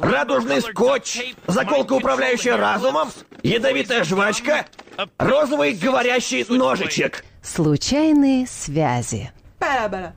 радужный скотч, заколка, управляющая разумом, ядовитая жвачка, розовый говорящий ножичек. Случайные связи. Rosalie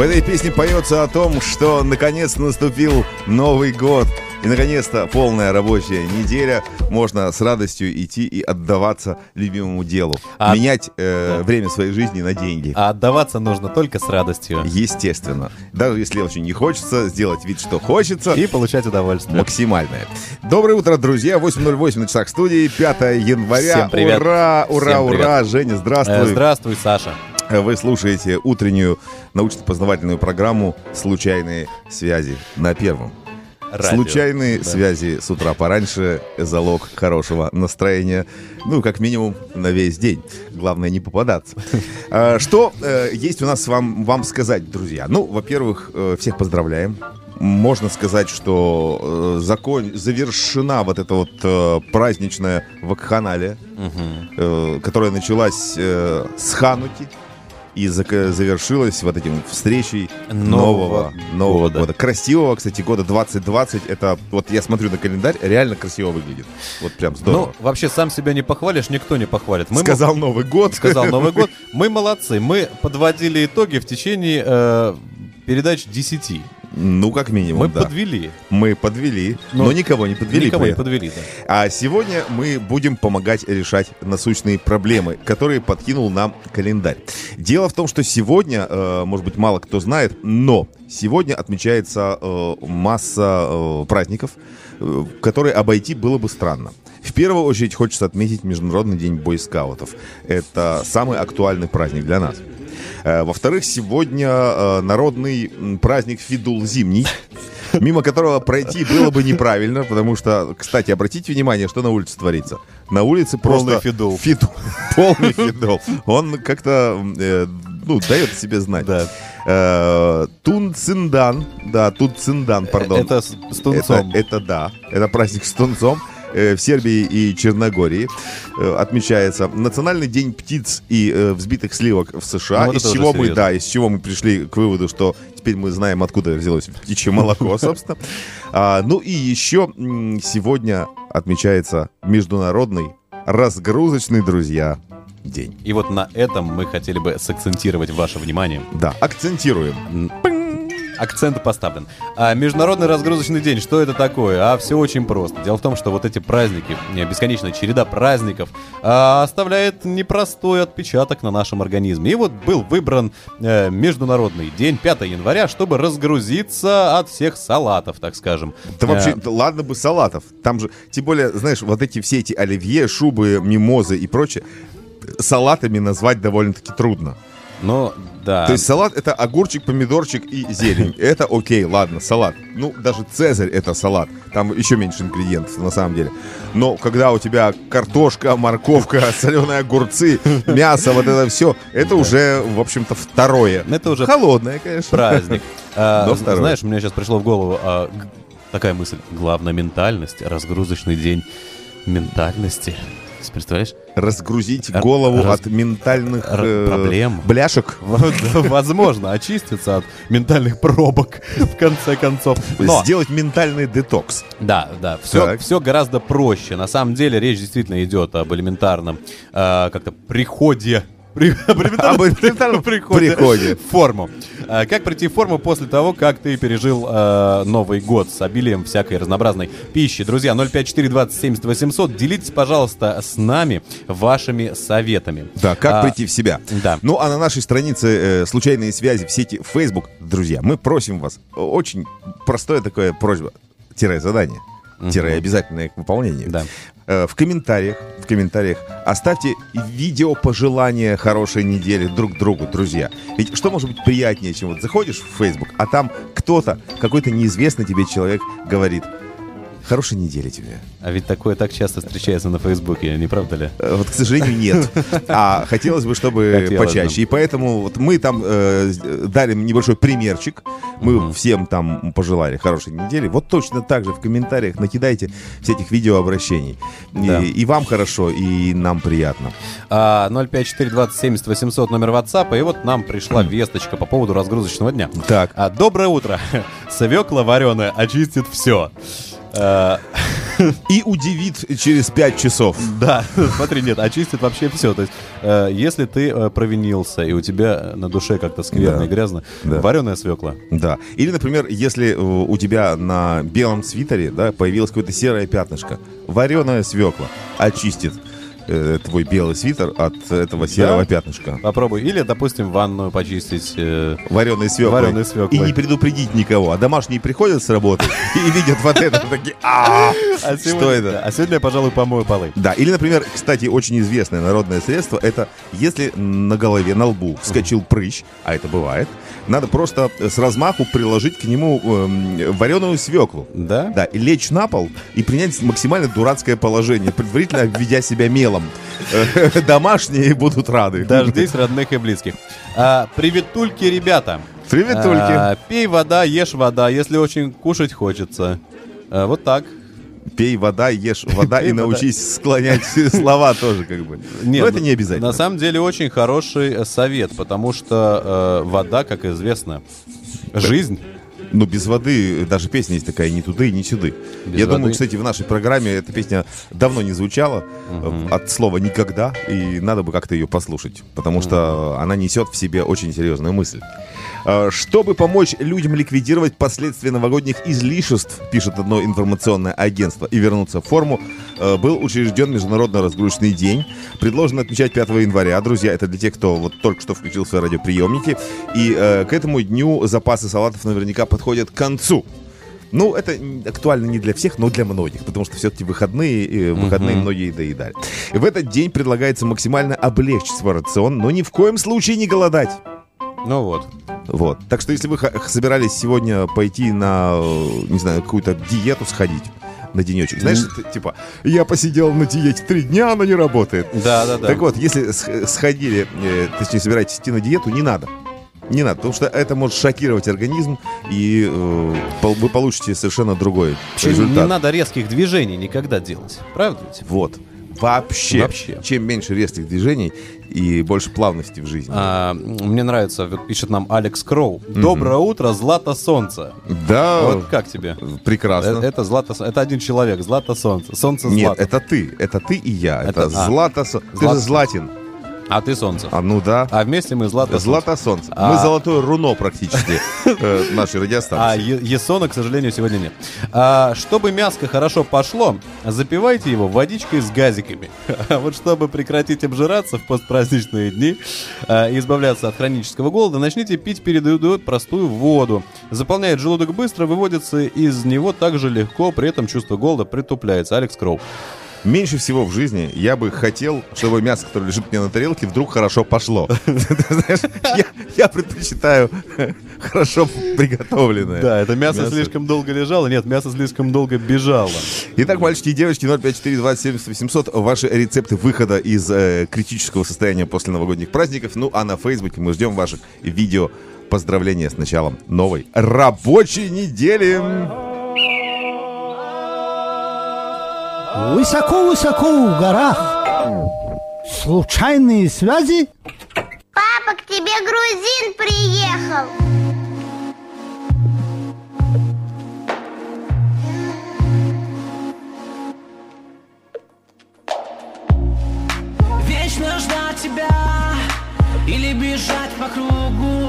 В этой песне поется о том, что наконец наступил Новый год. И, наконец-то, полная рабочая неделя. Можно с радостью идти и отдаваться любимому делу. А- Менять э, время своей жизни на деньги. А отдаваться нужно только с радостью. Естественно. Даже если очень не хочется, сделать вид, что хочется. И получать удовольствие. Максимальное. Доброе утро, друзья. 8.08 на часах студии. 5 января. Всем привет. Ура, ура, Всем привет. ура. Женя, Э, здравствуй. Здравствуй, Саша. Вы слушаете утреннюю научно-познавательную программу «Случайные связи» на первом. Радио. Случайные Да. связи с утра пораньше – залог хорошего настроения. Ну, как минимум, на весь день. Главное, не попадаться. А, Что э, есть у нас вам, вам сказать, друзья? Ну, во-первых, э, всех поздравляем. Можно сказать, что э, закон, завершена вот эта вот э, праздничная вакханалия, э, которая началась э, с Хануки и завершилась вот этим встречей нового, Нового нового года. года. Красивого, кстати, года 2020. Это вот я смотрю на календарь, реально красиво выглядит. Вот прям здорово. Ну, вообще, сам себя не похвалишь, никто не похвалит. Мы Сказал Новый год. сказал Новый год. Мы молодцы. Мы подводили итоги в течение э, передач 10. Ну, как минимум, Мы да. подвели. Мы подвели, но, Но никого не подвели. Никого не подвели, да. А сегодня мы будем помогать решать насущные проблемы, которые подкинул нам календарь. Дело в том, что сегодня, э, может быть, мало кто знает, но сегодня отмечается э, масса э, праздников, э, которые обойти было бы странно. В первую очередь хочется отметить Международный день бойскаутов. Это самый актуальный праздник для нас. Э, Во-вторых, сегодня э, народный праздник Фидул зимний, мимо которого пройти было бы неправильно, потому что, кстати, обратите внимание, что на улице творится. На улице Полный просто фидул. фидул. Полный фидул. Он как-то э, ну, дает себе знать. Да. Э, Тун Циндан, да, Тун Циндан, пардон. Это с тунцом. Это, это да, это праздник с тунцом. Э, В Сербии и Черногории э, отмечается Национальный день птиц и э, взбитых сливок в США. Ну, вот из чего мы, серьезно. да, из чего мы пришли к выводу, что теперь мы знаем, откуда взялось птичье молоко, собственно. А, ну и еще сегодня отмечается Международный разгрузочный, друзья, день. И вот на этом мы хотели бы сакцентировать ваше внимание. Да, акцентируем. Акцент поставлен. А Международный разгрузочный день, что это такое? А все очень просто. Дело в том, что вот эти праздники, бесконечная череда праздников, а, оставляет непростой отпечаток на нашем организме. И вот был выбран э, Международный день 5 января, чтобы разгрузиться от всех салатов, так скажем. Да вообще, Э, да ладно бы салатов. Там же, тем более, знаешь, вот эти все эти оливье, шубы, мимозы и прочее, салатами назвать довольно-таки трудно. Ну, да. То есть салат это огурчик, помидорчик и зелень. Это окей, ладно, салат. Ну, даже цезарь это салат. Там еще меньше ингредиентов на самом деле. Но когда у тебя картошка, морковка, соленые огурцы, мясо, вот это все, это уже, в общем-то, второе. Это уже Холодное, конечно. праздник. А, Но. Знаешь, мне сейчас пришло в голову а, такая мысль. Главная ментальность, разгрузочный день ментальности. Представляешь? Разгрузить голову раз- от ментальных э, проблем. бляшек. Возможно, очиститься от ментальных пробок, в конце концов. Но, Сделать ментальный детокс. да, да, все, Так. все гораздо проще. На самом деле речь действительно идет об элементарном а, как-то приходе при- приходе приходе. в форму. А, Как прийти в форму после того, как ты пережил а, Новый год с обилием всякой разнообразной пищи? Друзья, 054-20-70-800, делитесь, пожалуйста, с нами вашими советами. Да, как А, прийти в себя. да. Ну, а на нашей странице э, «Случайные связи» в сети Facebook, друзья, мы просим вас, очень простое такое просьба, тире задание, тире обязательное к выполнению. Да. Э, В комментариях, в комментариях оставьте видео пожелания хорошей недели друг другу, друзья. Ведь что может быть приятнее, чем вот заходишь в Facebook, а там кто-то, какой-то неизвестный тебе человек говорит, хорошей недели тебе. А ведь такое так часто встречается на Фейсбуке, не правда ли? Э, Вот, к сожалению, нет. А хотелось бы, чтобы Хотелось почаще. бы. И поэтому вот мы там э, дали небольшой примерчик. Мы всем там пожелали хорошей недели. Вот точно так же в комментариях накидайте все этих видеообращений. Да. И, и вам хорошо, и нам приятно. А, 054-20-70-800 номер WhatsApp, и вот нам пришла весточка по поводу разгрузочного дня. Так. А, доброе утро. Свекла вареная очистит все. И удивит через 5 часов. Да, смотри, нет, очистит вообще все. То есть, э, если ты э, провинился, и у тебя на душе как-то скверно Да. и грязно, Да. вареная свекла. Да. Или, например, если э, у тебя на белом свитере да, появилось какое-то серое пятнышко, вареная свекла очистит э, твой белый свитер от этого серого пятнышка. Попробуй. Или, допустим, ванную почистить. э, Вареной свеклой. Вареной свеклой. И не предупредить никого. А домашние приходят с работы и видят вот это, такие, «А, а что это? А сегодня я, пожалуй, помою полы. Да, или, например, кстати, очень известное народное средство, это если на голове, на лбу вскочил прыщ, а это бывает, надо просто с размаху приложить к нему эм, вареную свеклу. Да? Да, и лечь на пол и принять максимально дурацкое положение, предварительно обведя себя мелом. Э, Домашние будут рады. Дождись родных и близких. А, приветульки, ребята. Привет, Тульки. А, пей вода, ешь вода, если очень кушать хочется. А, вот так. Пей вода, ешь вода и научись склонять слова тоже как бы. Нет, Но это ну, не обязательно. На самом деле очень хороший э, совет, потому что э, вода, как известно, жизнь. Ну, без воды даже песня есть такая «Ни туды, ни сюды». Без Я воды. думаю, кстати, в нашей программе эта песня давно не звучала э, от слова «никогда», и надо бы как-то ее послушать, потому что она несет в себе очень серьезную мысль. Э, Чтобы помочь людям ликвидировать последствия новогодних излишеств, пишет одно информационное агентство, и вернуться в форму, э, был учрежден Международный разгрузочный день. Предложено отмечать 5 января. Друзья, это для тех, кто вот только что включил свои радиоприемники. И э, к этому дню запасы салатов наверняка подходят к концу. Ну, это актуально не для всех, но для многих, потому что все-таки выходные, и в выходные многие доедали. И в этот день предлагается максимально облегчить свой рацион, но ни в коем случае не голодать. Ну вот. Вот. Так что если вы собирались сегодня пойти на, э, не знаю, какую-то диету сходить на денечек, знаешь, ты, типа, я посидел на диете три дня, она не работает. Да, да, да. Так вот, если сходили, э, точнее, собираетесь идти на диету, не надо. Не надо, потому что это может шокировать организм, и э, вы получите совершенно другой Вообще результат. не надо резких движений никогда делать. Правда ведь? Вот. Вообще. Вообще. Чем меньше резких движений и больше плавности в жизни. А, мне нравится, пишет нам Алекс Кроу. Доброе утро, Злато Солнце. Да, Вот как тебе? прекрасно. Э, Это Злато, это один человек, Злато Солнце. Солнце Нет, Злато. это ты. Это ты и я. Это, Это- а. Злато Со- Ты же Златин. А ты Солнце. А ну да. А вместе мы Злато Солнце. Злато Солнце. А. Мы золотое руно практически э, нашей А радиостанции. Е- Есона, к сожалению, сегодня нет. А, чтобы мяско хорошо пошло, запивайте его водичкой с газиками. А вот чтобы прекратить обжираться в постпраздничные дни а, и избавляться от хронического голода, начните пить перед едой простую воду. Заполняет желудок быстро, выводится из него также легко, при этом чувство голода притупляется. Алекс Кроу. Меньше всего в жизни я бы хотел, чтобы мясо, которое лежит мне на тарелке, вдруг хорошо пошло. Я- предпочитаю хорошо приготовленное. Да, это мясо, слишком долго лежало. Нет, мясо слишком долго бежало. Итак, мальчики и девочки, 054 27 800, ваши рецепты выхода из э, критического состояния после новогодних праздников. Ну, а на Фейсбуке мы ждем ваших видео поздравления с началом новой рабочей недели. Высоко-высоко в горах. Случайные связи? Папа, к тебе грузин приехал. Вечно ждать тебя или бежать по кругу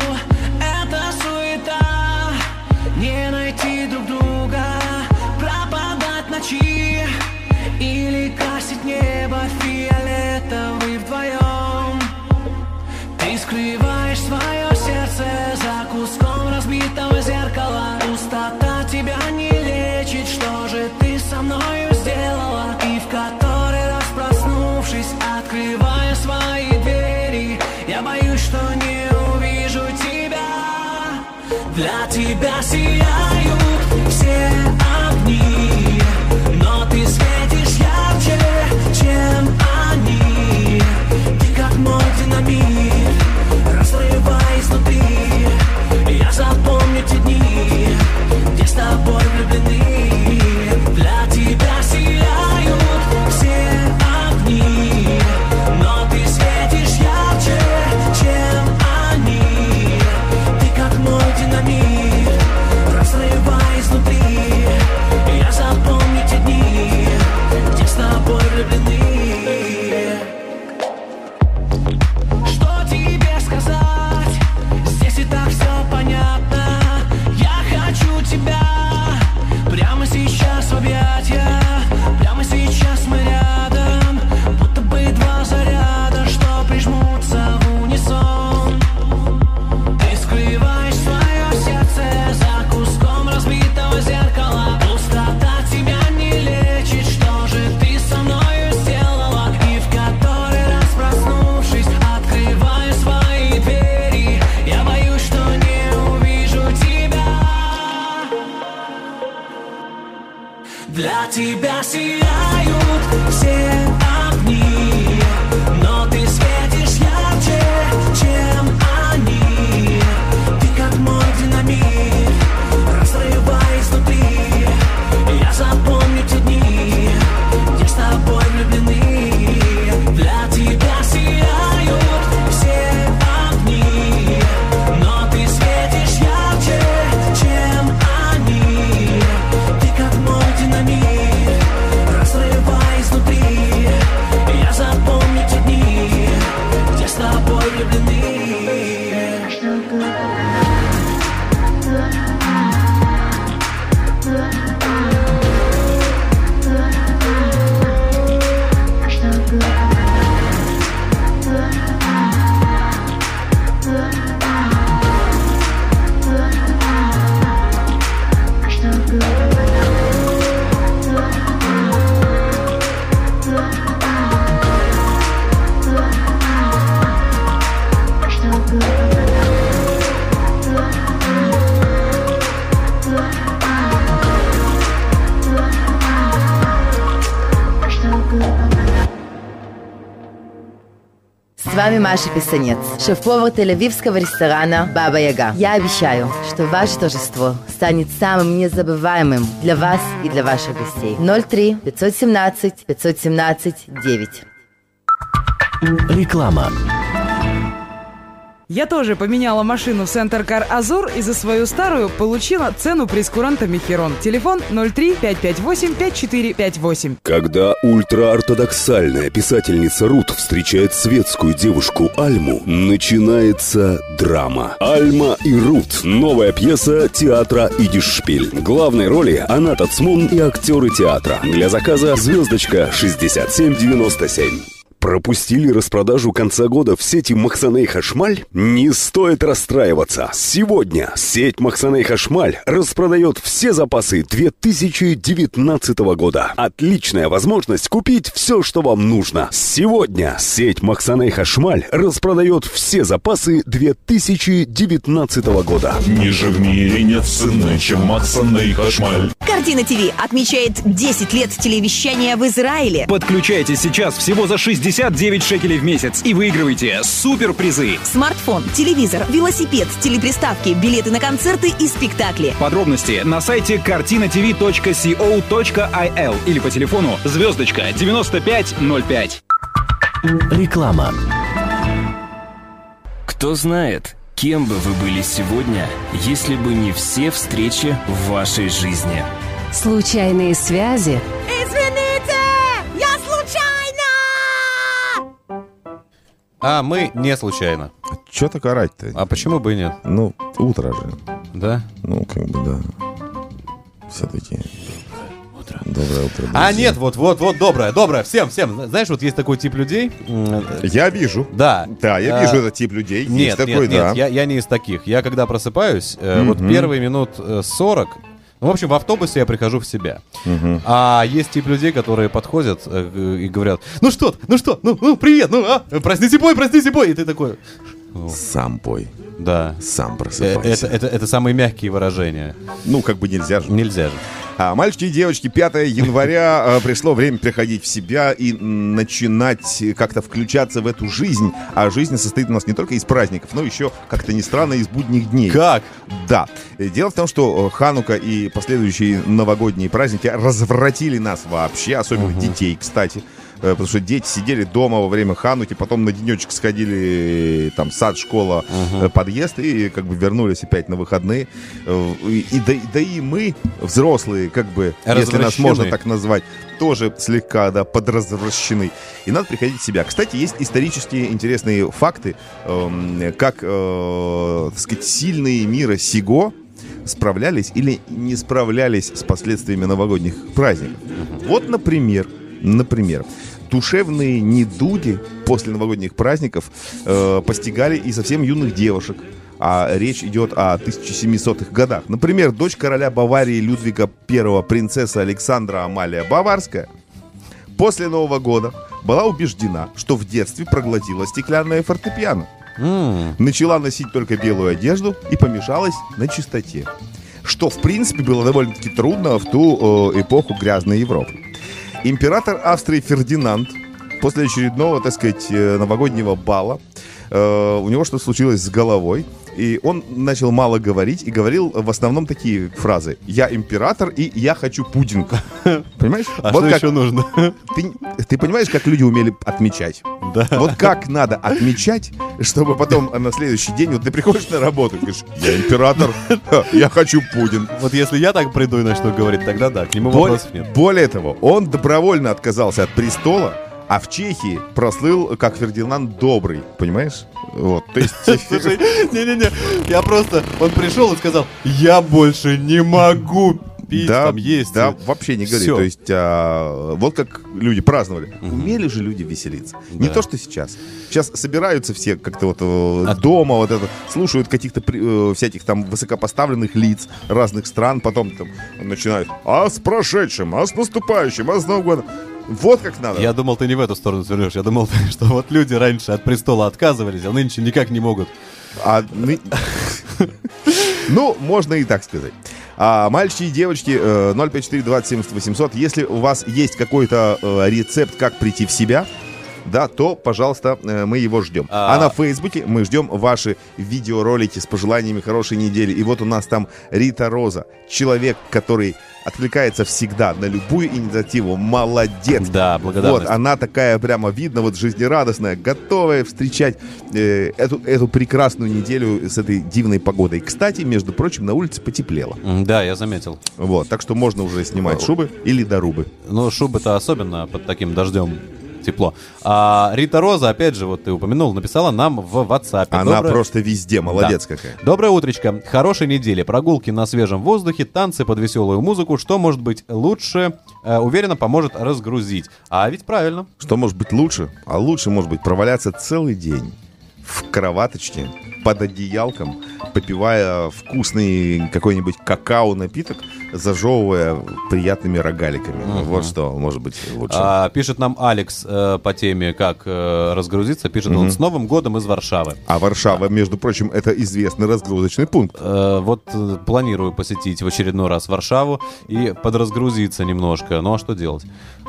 Это суета, не найти друг друга Пропадать ночи или красить небо фиолетовый вдвоем. Ты скрываешь свое сердце за куском разбитого зеркала. Пустота тебя не лечит, что же ты со мною сделала? И в который раз проснувшись, открывая свои двери. Я боюсь, что не увижу тебя. Для тебя сияют Маша Писанец, шеф-повар тель-авивского ресторана «Баба Яга». Я обещаю, что ваше торжество станет самым незабываемым для вас и для ваших гостей. 03 517 517 9. Реклама. Я тоже поменяла машину в Центр Кар Азур и за свою старую получила цену прескуранта Мехерон. Телефон 03 558 5458. Когда ультраортодоксальная писательница Рут встречает светскую девушку Альму, начинается драма. Альма и Рут. Новая пьеса театра «Идишшпиль». Главной роли Анат Ацмун и актеры театра. Для заказа звездочка 6797. Пропустили распродажу конца года в сети Махсаней Хашмаль? Не стоит расстраиваться. Сегодня сеть Махсаней Хашмаль распродает все запасы 2019 года. Отличная возможность купить все, что вам нужно. Сегодня сеть Махсаней Хашмаль распродает все запасы 2019 года. Ниже в мире нет цены, чем Максаней Хашмаль. Картина ТВ отмечает 10 лет телевещания в Израиле. Подключайтесь сейчас всего за 69 шекелей в месяц и выигрывайте суперпризы. Смартфон, телевизор, велосипед, телеприставки, билеты на концерты и спектакли. Подробности на сайте картинатв.co.il или по телефону звездочка 9505. Реклама. Кто знает, кем бы вы были сегодня, если бы не все встречи в вашей жизни. Случайные связи Извините, А мы не случайно. Че так орать-то? А почему бы и нет? Ну, утро же. Да? Ну, как бы, да. Все-таки. Доброе утро. А друзья. нет, вот, вот, вот, доброе, доброе, всем, всем. Знаешь, вот есть такой тип людей. Я вижу. Да. Да, я А, вижу этот тип людей. Нет, Есть такой, нет, да. нет, я, я не из таких. Я когда просыпаюсь, э, вот первые минут э, 40, ну, в общем, в автобусе я прихожу в себя. Мгм. А есть тип людей, которые подходят э, и говорят, ну что, ну что, ну, ну привет, ну, а, проснись бой, проснись бой. И ты такой... Сам пой. Да. Сам Э, просыпайся. Это, это, это самые мягкие выражения. Ну, как бы нельзя же. Нельзя же. А, мальчики и девочки, 5 января э, пришло время приходить в себя и начинать как-то включаться в эту жизнь. А жизнь состоит у нас не только из праздников, но еще, как-то ни странно, из будних дней. Как? Да. Э, Дело в том, что Ханука и последующие новогодние праздники развратили нас вообще, особенно детей, кстати. Э, Потому что дети сидели дома во время Хануки, потом на денечек сходили, там, сад, школа, э, подъезд, и как бы вернулись опять на выходные. Э, И, и да, да и мы, взрослые, как бы, если нас можно так назвать, тоже слегка, да, подразвращены. И надо приходить в себя. Кстати, есть исторические интересные факты, эм, как, э, так сказать, сильные мира сего справлялись или не справлялись с последствиями новогодних праздников. Вот, например, например, душевные недуги после новогодних праздников э, постигали и совсем юных девушек. А речь идет о 1700-х годах. Например, дочь короля Баварии Людвига I, принцесса Александра Амалия Баварская, после Нового года была убеждена, что в детстве проглотила стеклянное фортепиано. Начала носить только белую одежду и помешалась на чистоте. Что, в принципе, было довольно-таки трудно в ту э, эпоху грязной Европы. Император Австрии Фердинанд после очередного, так сказать, э, новогоднего бала э, у него что-то случилось с головой, и он начал мало говорить и говорил в основном такие фразы: "Я император и я хочу пудинг". Понимаешь? А что еще нужно? Ты, ты понимаешь, как люди умели отмечать? Да. Вот как надо отмечать, чтобы потом на следующий день вот ты приходишь на работу и говоришь: "Я император, я хочу пудинг". Вот если я так приду и начну говорить, тогда да, к нему Более, вопросов нет. более того, он добровольно отказался от престола, а в Чехии прослыл как Фердинанд Добрый, понимаешь? Вот, то есть... Слушай, не-не-не, я просто, он пришел и сказал, я больше не могу пить, да, там есть. Да, вообще не говори. Всё. То есть, а, вот как люди праздновали. Умели же люди веселиться. Не Да. то, что сейчас. Сейчас собираются все как-то вот э, дома, вот это, слушают каких-то э, всяких там высокопоставленных лиц разных стран, потом там начинают, а с прошедшим, а с наступающим, а с Новым годом. Вот как надо. Я думал, ты не в эту сторону свернешь. Я думал, что вот люди раньше от престола отказывались, а нынче никак не могут. А Ну, можно и так сказать. А, мальчики и девочки, э, 054 27 800, если у вас есть какой-то э, рецепт, как прийти в себя, да, то, пожалуйста, э, мы его ждем. А, А. на Фейсбуке мы ждем ваши видеоролики с пожеланиями хорошей недели. И вот у нас там Рита Роза, человек, который откликается всегда на любую инициативу. Молодец. Да, благодарность. Вот, она такая прямо видно, вот жизнерадостная, готовая встречать э, эту, эту прекрасную неделю с этой дивной погодой. Кстати, между прочим, на улице потеплело. Да, я заметил. Вот, так что можно уже снимать шубы или дорубы. Ну, шубы-то особенно под таким дождем тепло. А Рита Роза, опять же, вот ты упомянул, написала нам в WhatsApp. Она Доброе- просто везде, молодец Да. какая. Доброе утречко. Хорошей недели. Прогулки на свежем воздухе, танцы под веселую музыку. Что может быть лучше? Э, уверенно поможет разгрузить. А ведь правильно. Что может быть лучше? А лучше, может быть, проваляться целый день в кроваточке, под одеялком, попивая вкусный какой-нибудь какао-напиток, зажевывая приятными рогаликами. Мгм. Вот что может быть лучше. А, пишет нам Алекс э, по теме, как э, разгрузиться. Пишет он Мгм. с Новым годом из Варшавы. А Варшава, между прочим, это известный разгрузочный пункт. Э, вот э, планирую посетить в очередной раз Варшаву и подразгрузиться немножко. Ну а что делать?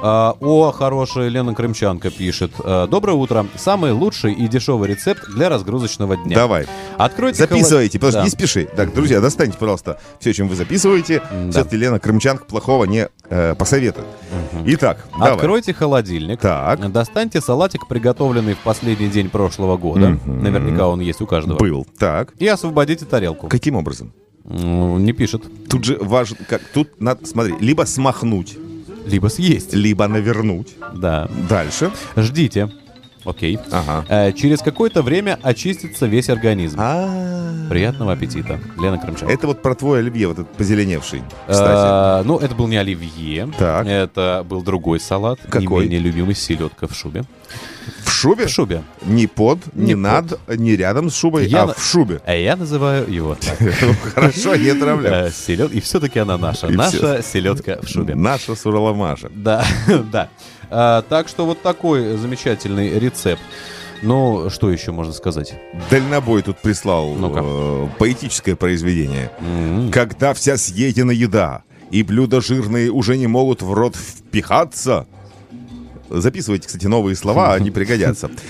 А, о, хорошая Лена Крымчанка пишет. э, Доброе утро. Самый лучший и дешевый рецепт для разгрузочного дня. Давай. Откройте Записывайте, холод- подожди, Да. не спеши. Так, друзья, достаньте, пожалуйста, все, чем вы записываете. Все-таки Лена Крымчанка плохого не э, посоветует. Итак, давай. Откройте холодильник. Так. Достаньте салатик, приготовленный в последний день прошлого года. Мгм. Наверняка он есть у каждого. Был. Так. И освободите тарелку. Каким образом? Ну, Не пишет. Тут же важно, как, тут надо, смотри, либо смахнуть, Либо съесть. либо навернуть. Да. Дальше. Ждите. Окей. Ага. Э, через какое-то время очистится весь организм. А. Приятного аппетита. Лена Крымчак. Это вот про твой оливье, вот этот позеленевший, кстати. Э, ну, это был не оливье. Так. Это был другой салат. Какой? Не менее любимый селедка в шубе. В шубе? В шубе. Не под, не, Не над, не рядом с шубой, Я а на- в шубе. А я называю его так. Хорошо, не отравляю. Э, И все-таки она наша. Наша селедка в шубе. Наша Сураламаша. Да, да. А, так что вот такой замечательный рецепт. Ну, что еще можно сказать? Дальнобой тут прислал э, поэтическое произведение. М. Когда вся съедена еда, и блюда жирные уже не могут в рот впихаться. Записывайте, кстати, новые слова, они пригодятся.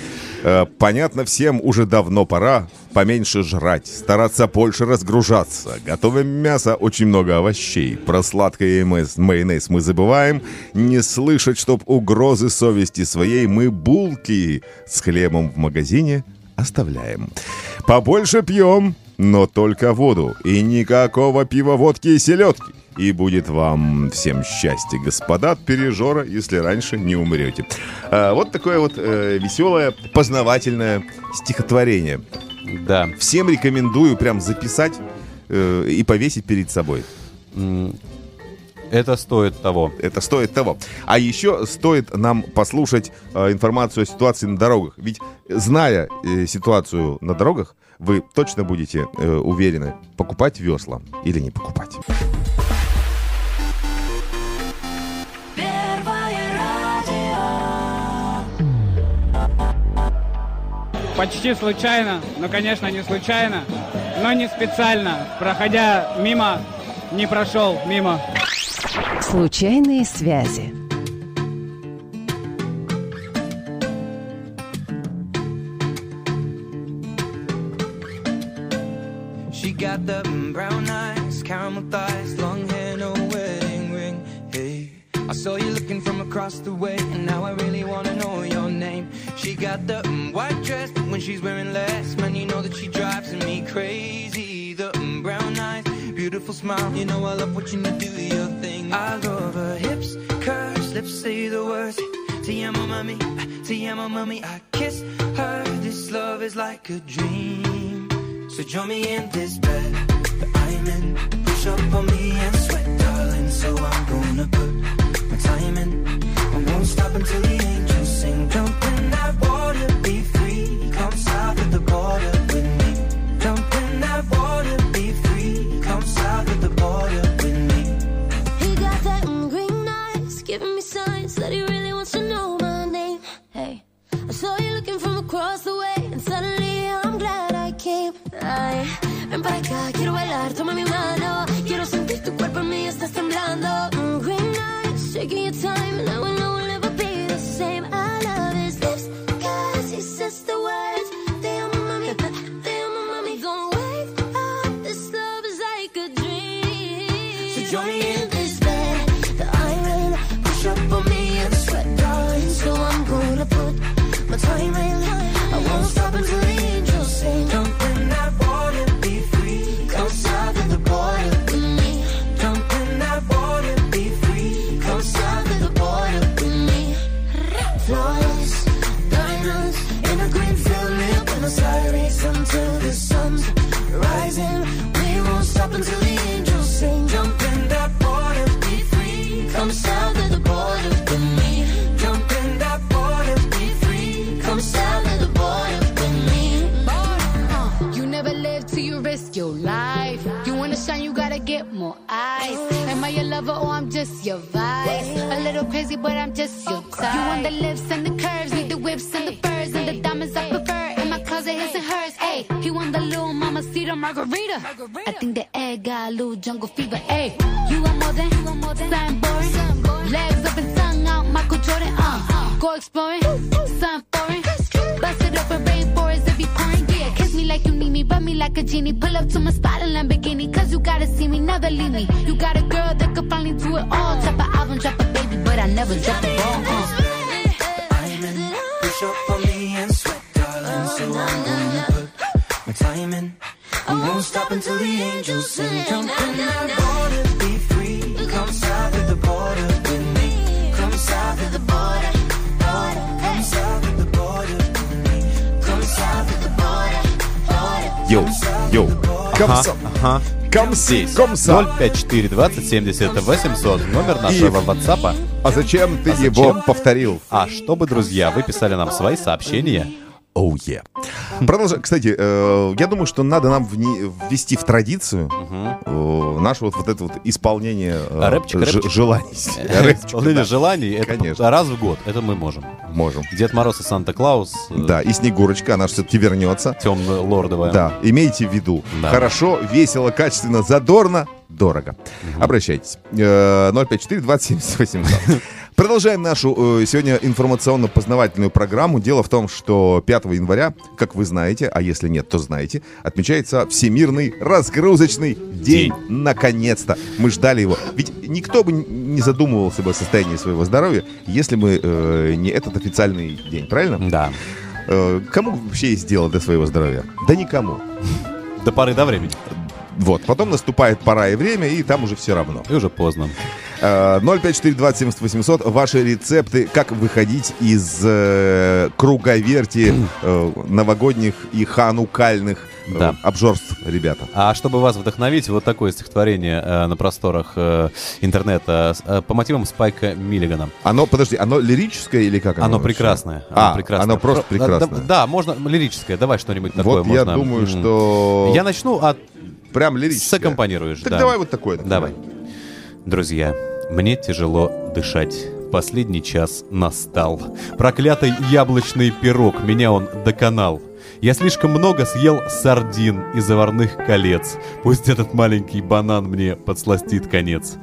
Э, Понятно всем, уже давно пора поменьше жрать, стараться больше разгружаться. Готовим мясо, очень много овощей. Про сладкое майонез мы забываем. Не слышать, чтоб угрозы совести своей мы булки с хлебом в магазине оставляем. Побольше пьем, но только воду. И никакого пива, водки и селедки. И будет вам всем счастье, господа, от пережора, если раньше не умрете. А, вот такое вот э, веселое, познавательное стихотворение. Да. Всем рекомендую прям записать э, и повесить перед собой. Это стоит того. Это стоит того. А еще стоит нам послушать э, информацию о ситуации на дорогах. Ведь, зная э, ситуацию на дорогах, вы точно будете э, уверены, покупать весла или не покупать. Почти случайно, но, конечно, не случайно, но не специально, проходя мимо, не прошел мимо. Случайные связи. Got the brown eyes, caramel thighs, long hair, no wedding ring. Hey, I saw you looking from across the way, and now I really wanna know your name. She got the white dress, but when she's wearing less, man, you know that she drives me crazy. The brown eyes, beautiful smile, you know I love watching you do your thing. I love her hips, curves, lips say the words. Te amo, mami, te amo, mami. I kiss her. This love is like a dream. So join me in this bed that I'm in. Push up on me and sweat, darling. So I'm gonna put my time in. I won't stop until the angels sing. Jump in that water, be free. Come south of the border with me. Jump in that water, be free. Come south of the border with me. He got that mm, green eyes, giving me signs that he really wants to know my name. Hey, I saw you looking from across the way, and suddenly Ay, ven para acá, quiero bailar, toma mi mano. Quiero sentir tu cuerpo en mí, estás temblando. Mm, green eyes, taking your time, and crazy, but I'm just your type. You want the lips and the curves, need the whips and the furs and the diamonds I prefer. In my closet, his and hers. Hey, he want the little mama cedar margarita. I think the egg got a little jungle fever. Hey, you want more than something boring? Legs up and tongue out, Michael Jordan. Uh, go exploring, something foreign. Bust it open, rainforest if you pouring. Yeah, kiss me like you need me, rub me like a genie. Pull up to my spot in Lamborghini, cause you gotta see me, never leave me. You got a girl that could finally do it all. Drop an album, drop never drop the ball. Uh. Diamond, push up on me and sweat, darling. So I'm gonna put my time in. I won't stop until the angels sing. Jump in the water, be free. Come south of the border with me. Come south of the border. Yo, yo, south of the border. Come south of the Комс- Здесь. комса. 054 20 70 800. Номер нашего WhatsApp. А зачем ты А его зачем? повторил? А чтобы, друзья, вы писали нам свои сообщения. Oh yeah. Продолжаем. Кстати, э, я думаю, что надо нам вни- ввести в традицию э, наше вот, вот это вот исполнение э, рэпчик, ж- рэпчик. желаний. Рэпчик, Исполнение да. желаний это Конечно. раз в год. Это мы можем. Можем. Дед Мороз и Санта-Клаус. э, Да, и Снегурочка, она все-таки вернется. Темно-лордовая. Да, имейте в виду. Да. Хорошо, весело, качественно, задорно, дорого. Обращайтесь. Э, 054 20 800. Продолжаем нашу э, сегодня информационно-познавательную программу. Дело в том, что 5 января, как вы знаете, а если нет, то знаете, отмечается Всемирный разгрузочный день. Наконец-то. Мы ждали его. Ведь никто бы не задумывался бы о состоянии своего здоровья, если бы э, не этот официальный день, правильно? Да. Э, кому вообще есть дело до своего здоровья? Да никому. До поры до времени. Вот, потом наступает пора и время, и там уже все равно. И уже поздно. Э, 054-20-70-800. Ваши рецепты, как выходить из э, круговерти э, новогодних и ханукальных э, Да. обжорств, ребята. А чтобы вас вдохновить, вот такое стихотворение э, на просторах э, интернета э, по мотивам Спайка Миллигана. Оно, подожди, оно лирическое или как оно? Оно прекрасное. А, прекрасное. оно просто прекрасное. Да, да, можно лирическое. Давай что-нибудь такое Вот я можно. думаю, что... Я начну, а Прям лирическое. саккомпанируешь. Так да. давай вот такое. Давай. Друзья, мне тяжело дышать. Последний час настал. Проклятый яблочный пирог, меня он доконал. Я слишком много съел сардин и заварных колец. Пусть этот маленький банан мне подсластит конец.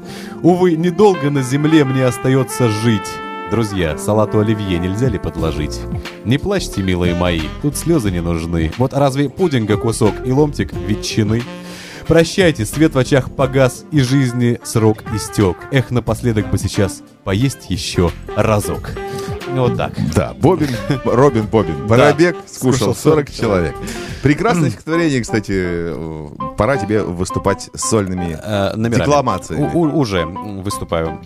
Увы, недолго на земле мне остается жить. Друзья, салату оливье нельзя ли подложить? Не плачьте, милые мои, тут слезы не нужны. Вот разве пудинга кусок и ломтик ветчины? Прощайте, свет в очах погас, и жизни срок истек. Эх, напоследок бы сейчас поесть еще разок. Вот так. Да, Бобин, Робин Бобин. Барабек скушал 40 человек. Прекрасное стихотворение, кстати. Пора тебе выступать с сольными Э, номерами. декламациями. У- уже выступаю.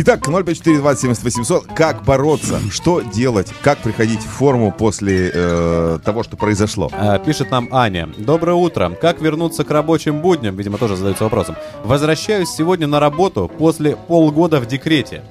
Итак, 054 20 70 800. Как бороться? Что делать? Как приходить в форму после э, того, что произошло? А, Пишет нам Аня. Доброе утро. Как вернуться к рабочим будням? Видимо, тоже задается вопросом. Возвращаюсь сегодня на работу после полгода в декрете.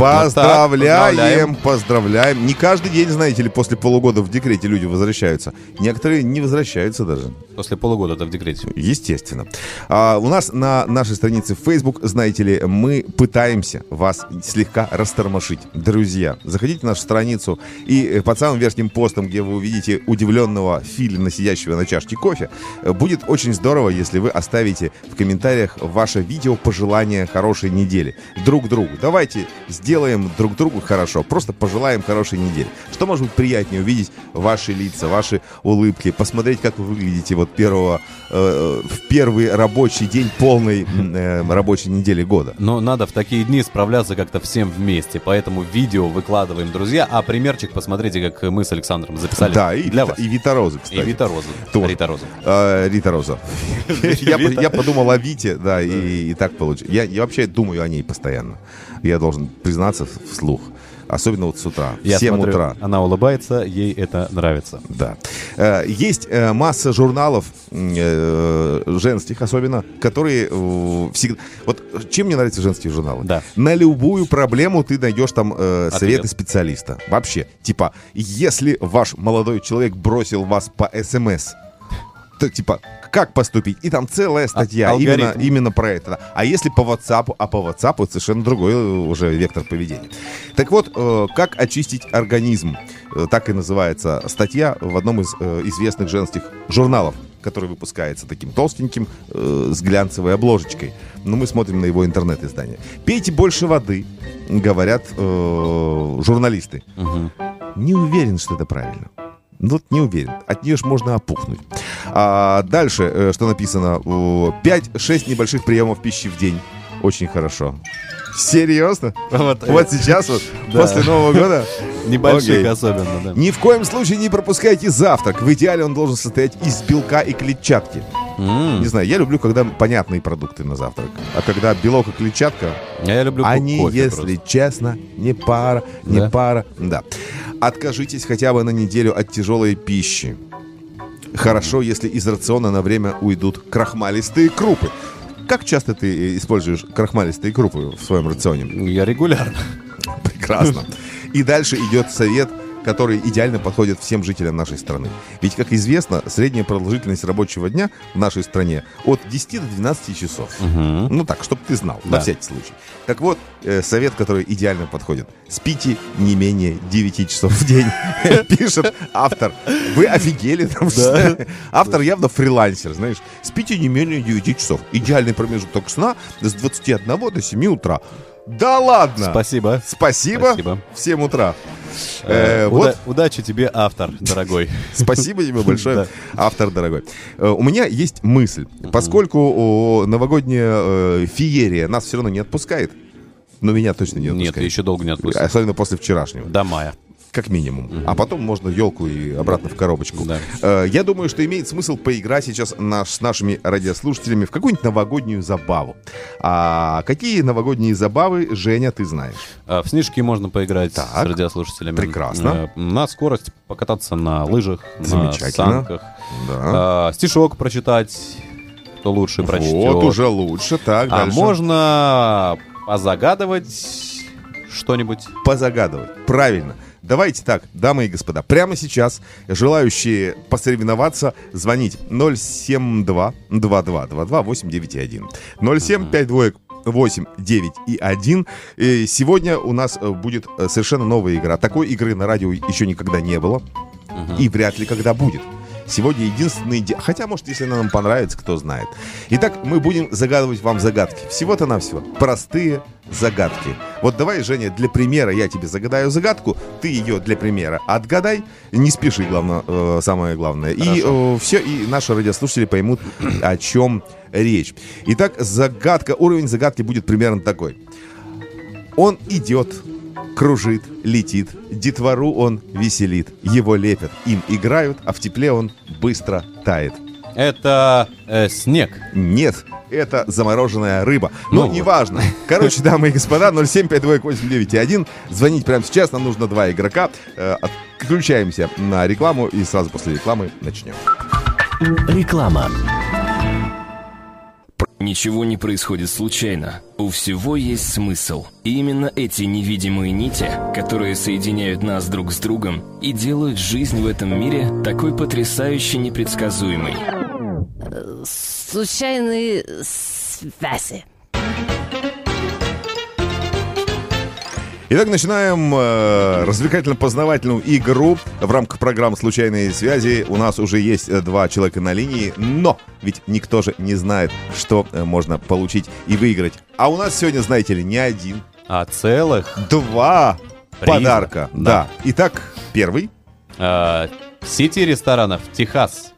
Поздравляем, поздравляем. поздравляем. Не каждый день, знаете ли, после полугода в декрете люди возвращаются. Некоторые не возвращаются даже. После полугода-то в декрете. Естественно. А, у нас на нашей странице в Facebook, знаете ли, мы пытаемся вас слегка растормошить. Друзья, заходите на нашу страницу и э, под самым верхним постом, где вы увидите удивленного филина, сидящего на чашке кофе, э, будет очень здорово, если вы оставите в комментариях ваше видео пожелания хорошей недели друг другу. Давайте сделаем сделаем друг другу хорошо. Просто пожелаем хорошей недели. Что может быть приятнее увидеть ваши лица, ваши улыбки, посмотреть, как вы выглядите вот первого, э, в первый рабочий день полной э, рабочей недели года. Но надо в такие дни справляться как-то всем вместе, поэтому видео выкладываем, друзья, а примерчик посмотрите, как мы с Александром записали Да, и, для вас. и Вита Роза, кстати. И Вита Роза. Тоже. Рита Роза. А, Рита Роза. я, подумал о Вите, да, и, так получилось. Я вообще думаю о ней постоянно. Я должен признаться вслух. Особенно вот с утра. В Я 7 смотрю, утра. Она улыбается, ей это нравится. Да. Э, Есть э, масса журналов, э, женских особенно, которые всегда... Вот чем мне нравятся женские журналы? Да. На любую проблему ты найдешь там э, Ответ. советы специалиста. Вообще. Типа, если ваш молодой человек бросил вас по СМС, то типа, как поступить? И там целая статья А- именно, именно про это. А если по WhatsApp, а по WhatsApp это совершенно другой э, уже вектор поведения. Так вот, э, как очистить организм? Э, Так и называется статья в одном из э, известных женских журналов, который выпускается таким толстеньким, э, с глянцевой обложечкой. Но мы смотрим на его интернет-издание. Пейте больше воды, говорят э, журналисты. Не уверен, что это правильно. Ну, не уверен. От нее ж можно опухнуть. А дальше, э, что написано? 5-6 небольших приемов пищи в день. Очень хорошо. Серьезно? Вот, Вот, сейчас вот, да. после Нового года? Небольших Окей. особенно, да. Ни в коем случае не пропускайте завтрак. В идеале он должен состоять из белка и клетчатки. Не знаю, я люблю, когда понятные продукты на завтрак. А когда белок и клетчатка, я люблю они, кофе если просто. честно, не пара, не Да? пара. Да. Откажитесь хотя бы на неделю от тяжелой пищи. Хорошо, если из рациона на время уйдут крахмалистые крупы. Как часто ты э, используешь крахмалистые крупы в своем рационе? Я регулярно. Прекрасно. И дальше идет совет, который идеально подходит всем жителям нашей страны. Ведь, как известно, средняя продолжительность рабочего дня в нашей стране от 10 до 12 часов. Ну так, чтобы ты знал, на Да. всякий случай. Так вот, э, совет, который идеально подходит. Спите не менее 9 часов в день, пишет автор. Вы офигели? там, что- Автор явно фрилансер, знаешь. Спите не менее 9 часов. Идеальный промежуток сна с 21 до 7 утра. Да ладно! Спасибо. Спасибо. Спасибо. В 7 утра. Э, Э, уда- вот Удачи тебе, автор, дорогой. Спасибо тебе большое, автор дорогой. Э, У меня есть мысль. Поскольку новогодняя э, феерия нас все равно не отпускает, но меня точно не отпускает. Нет, еще долго не отпустит. Особенно после вчерашнего. До мая. Как минимум. А потом можно елку и обратно в коробочку. Да. Э, Я думаю, что имеет смысл поиграть сейчас наш, с нашими радиослушателями в какую-нибудь новогоднюю забаву. А какие новогодние забавы, Женя, ты знаешь? А, В снежки можно поиграть Так. с радиослушателями. Прекрасно. Э, На скорость покататься на лыжах, на санках. Да. Стишок прочитать, кто лучше прочтет. Вот уже лучше. Так, А дальше. можно позагадывать что-нибудь. позагадывать. Правильно. Давайте так, дамы и господа, прямо сейчас желающие посоревноваться, звонить 072 2222 891 0752 8, 9 и 1. И сегодня у нас э, будет э, совершенно новая игра. Такой игры на радио еще никогда не было. И вряд ли когда будет. Сегодня единственный день. Хотя, может, если она нам понравится, кто знает. Итак, мы будем загадывать вам загадки. Всего-то навсего. Простые загадки. Вот давай, Женя, для примера я тебе загадаю загадку, ты ее для примера отгадай. Не спеши, главное, э, самое главное. И все, и наши радиослушатели поймут, о чем речь. Итак, загадка, уровень загадки будет примерно такой. Он идет, кружит, летит, детвору он веселит, его лепят, им играют, а в тепле он быстро тает. Это э, снег. Нет, это замороженная рыба. Но Ну вот. неважно. Короче, дамы и господа, 0752891. Звонить прямо сейчас. Нам нужно два игрока. Э, Отключаемся на рекламу и сразу после рекламы начнем. Реклама. Ничего не происходит случайно. У всего есть смысл. И именно эти невидимые нити, которые соединяют нас друг с другом и делают жизнь в этом мире такой потрясающе непредсказуемой. Случайные связи. Итак, начинаем э, развлекательно-познавательную игру в рамках программы «Случайные связи». У нас уже есть э, два человека на линии, но ведь никто же не знает, что э, можно получить и выиграть. А у нас сегодня, знаете ли, не один, А целых Два Приза, подарка. да. Да. Итак, первый. э, сети ресторанов Техас.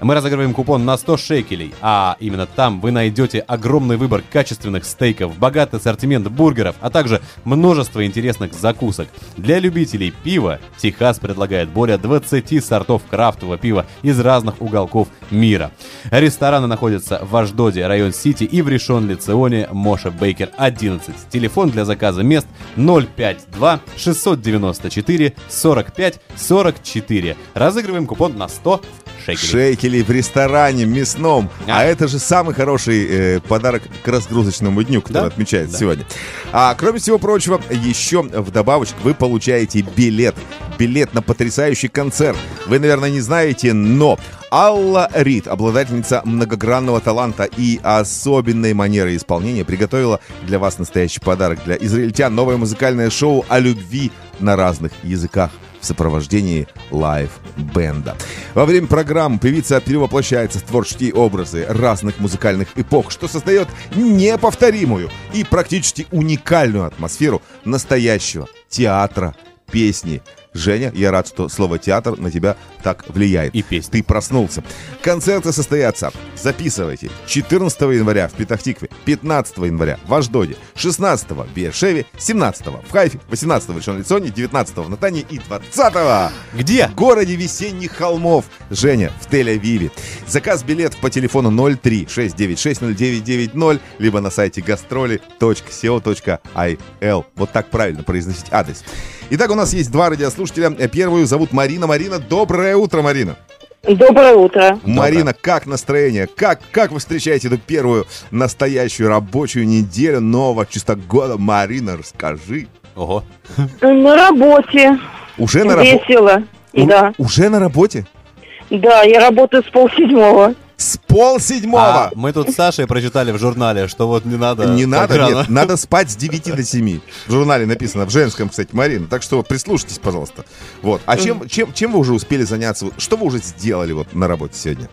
Мы разыгрываем купон на 100 шекелей, а именно там вы найдете огромный выбор качественных стейков, богатый ассортимент бургеров, а также множество интересных закусок. Для любителей пива Техас предлагает более 20 сортов крафтового пива из разных уголков мира. Рестораны находятся в Аждоде, район Сити и в Решон Лицеоне, Моша Бейкер 11. Телефон для заказа мест 052 694 45 44. Разыгрываем купон на 100 шекелей. Шекелей в ресторане мясном. А, это же самый хороший э, подарок к разгрузочному дню, который Да? отмечается Да. сегодня. А кроме всего прочего, еще в добавочку вы получаете билет. Билет на потрясающий концерт. Вы, наверное, не знаете, но Алла Рид, обладательница многогранного таланта и особенной манеры исполнения, приготовила для вас настоящий подарок для израильтян. Новое музыкальное шоу о любви на разных языках сопровождении live band а. Во время программ певица перевоплощается в творческие образы разных музыкальных эпох, что создает неповторимую и практически уникальную атмосферу настоящего театра песни. Женя, я рад, что слово театр на тебя так влияет. И песня. Ты проснулся. Концерты состоятся, записывайте, 14 января в Петах-Тикве, 15 января в Ашдоде, 16 в Беэр-Шеве, 17 в Хайфе, 18 в Ришон-ле-Ционе, 19 в Нетании и 20 Где? В городе весенних холмов. Женя, в Тель-Авиве. Заказ билетов по телефону 03 696 0990, либо на сайте gastroли.co.il. Вот так правильно произносить адрес. Итак, у нас есть два радиослушателя. Первую зовут Марина. Марина, доброе утро, Марина. Доброе утро. Марина, как настроение? Как, как вы встречаете эту первую настоящую рабочую неделю нового чисто года? Марина, расскажи. Ого. На работе. Уже на работе? Весело. Да. Уже на работе? Да, я работаю с полседьмого. С полседьмого? А мы тут с Сашей прочитали в журнале, что вот не надо... Не надо, рано. нет, надо спать с 9 до 7. В журнале написано, в женском, кстати, Марина. Так что прислушайтесь, пожалуйста. Вот. А чем, чем, чем вы уже успели заняться? Что вы уже сделали вот на работе сегодня?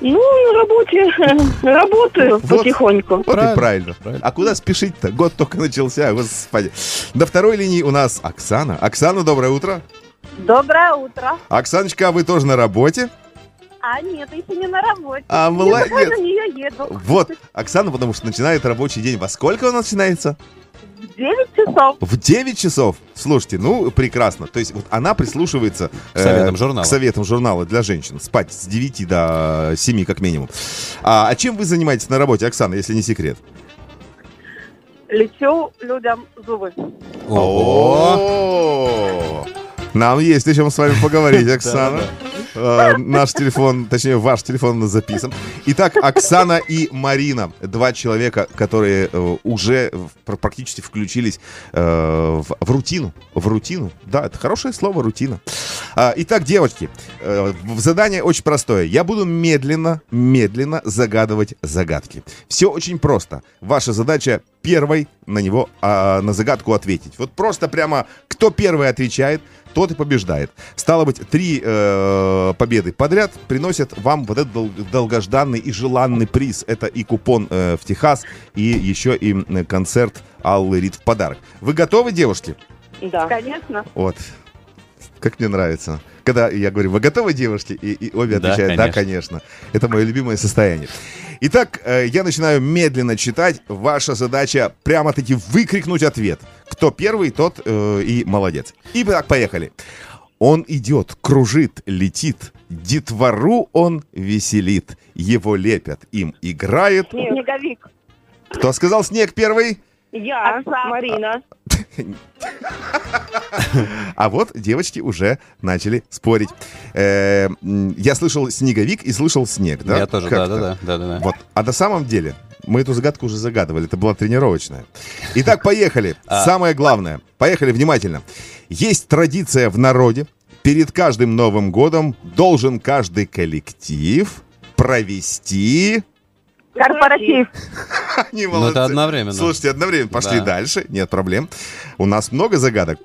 Ну, на работе работаю Вот. потихоньку. Вот и правильно. А куда спешить-то? Год только начался, господи. На второй линии у нас Оксана. Оксана, доброе утро. Доброе утро. Оксаночка, а вы тоже на работе? А нет, еще не на работе. А, Я молодец. пока на нее еду. Вот, Оксана, потому что начинает рабочий день. Во сколько он начинается? В 9 часов. В 9 часов. Слушайте, ну, прекрасно. То есть вот она прислушивается К советам журнала. к советам журнала для женщин. Спать с 9 до 7 как минимум. А, а чем вы занимаетесь на работе, Оксана, если не секрет? Лечу людям зубы. О, Нам есть о чем с вами поговорить, Оксана. Э, Наш телефон, точнее, ваш телефон записан. Итак, Оксана и Марина. Два человека, которые э, уже в- практически включились э, в в рутину. В рутину. Да, это хорошее слово, рутина. А, Итак, девочки, э, в- задание очень простое. Я буду медленно, медленно загадывать загадки. Все очень просто. Ваша задача первой на него, а, на загадку ответить. Вот просто прямо, кто первый отвечает, тот и побеждает. Стало быть, три э, победы подряд приносят вам вот этот дол- долгожданный и желанный приз. Это и купон э, в Техас, и еще и концерт Аллы Рид в подарок. Вы готовы, девушки? Да. Конечно. Вот. Как мне нравится. Когда я говорю, вы готовы, девушки? И, и обе Да, отвечают, да, конечно. конечно. Это мое любимое состояние. Итак, э, я начинаю медленно читать. Ваша задача прямо-таки выкрикнуть ответ. Кто первый, тот э, и молодец. И так, поехали. Он идет, кружит, летит. Детвору он веселит. Его лепят, им играет. Снеговик. Кто сказал снег первый? Я, Марина. А вот девочки уже начали спорить. Э, я слышал снеговик и слышал снег, да? Я тоже, Как-то. да-да-да, да-да-да. Вот. А на самом деле мы эту загадку уже загадывали. Это была тренировочная. Итак, поехали. А. Самое главное. Поехали внимательно. Есть традиция в народе. Перед каждым Новым годом должен каждый коллектив провести... Корпоратив. Они Ну, это молодцы. одновременно. Слушайте, одновременно. Пошли Да. дальше. Нет проблем. У нас много загадок.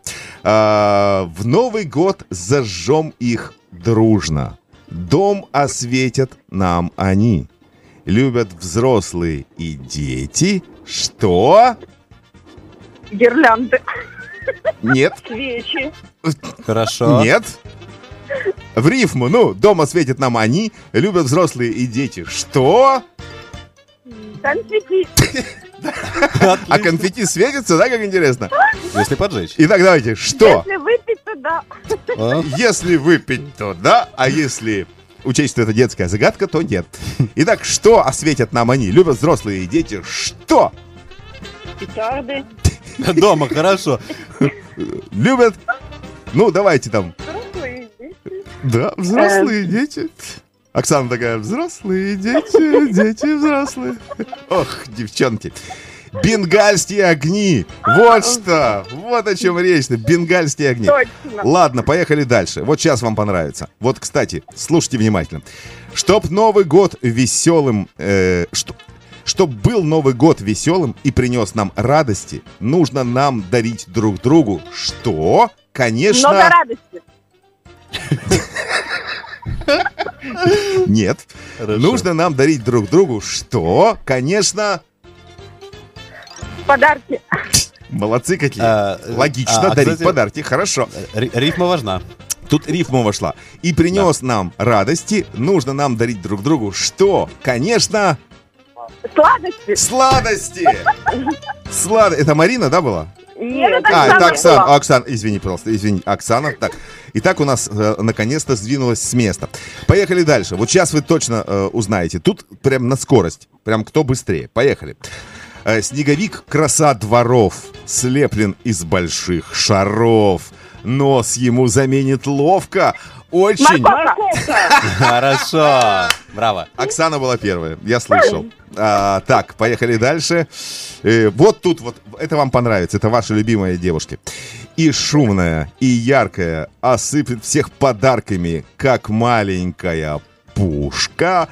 А, в Новый год зажжем их дружно. Дом осветят нам они. Любят взрослые и дети. Что? Гирлянды. Нет. Свечи. Хорошо. Нет. В рифму, ну, дома светят нам они, любят взрослые и дети. Что? Конфетти. А конфетти светится, да, как интересно? Если поджечь. Итак, давайте, что? Если выпить, то да. А? Если выпить, то да, а если учесть, что это детская загадка, то нет. Итак, что осветят нам они? Любят взрослые и дети. Что? Петарды. Дома, хорошо. Любят? Ну, давайте там. Взрослые дети. Да, взрослые дети. Оксана такая, взрослые дети, дети взрослые. Ох, девчонки. Бенгальские огни. Вот что. Вот о чем речь-то. Бенгальские огни. Точно. Ладно, поехали дальше. Вот сейчас вам понравится. Вот, кстати, слушайте внимательно. Чтоб Новый год веселым... Э, что, чтоб был Новый год веселым и принес нам радости, нужно нам дарить друг другу что? Конечно... Много радости. Нет. Нужно нам дарить друг другу что? Конечно... Подарки. Молодцы какие. А, Логично а, дарить кстати, подарки. Хорошо. Ри- Рифма важна. Тут рифма вошла. И принес нам радости. Нужно нам дарить друг другу что? Конечно... Сладости. Сладости! Слад... Это Марина, да, была? Нет, А, это Оксана. была. Оксана, извини, пожалуйста, извини. Оксана. Так. Итак, у нас э, наконец-то сдвинулось с места. Поехали дальше. Вот сейчас вы точно э, узнаете. Тут прям на скорость. Прям кто быстрее. Поехали. Э, Снеговик краса дворов, слеплен из больших шаров. Нос ему заменит ловко. Очень... Хорошо. Браво. Оксана была первая, я слышал. А, так, поехали дальше. Э, вот тут вот, это вам понравится, это ваши любимые девушки. И шумная, и яркая, осыпет всех подарками, как маленькая пушка.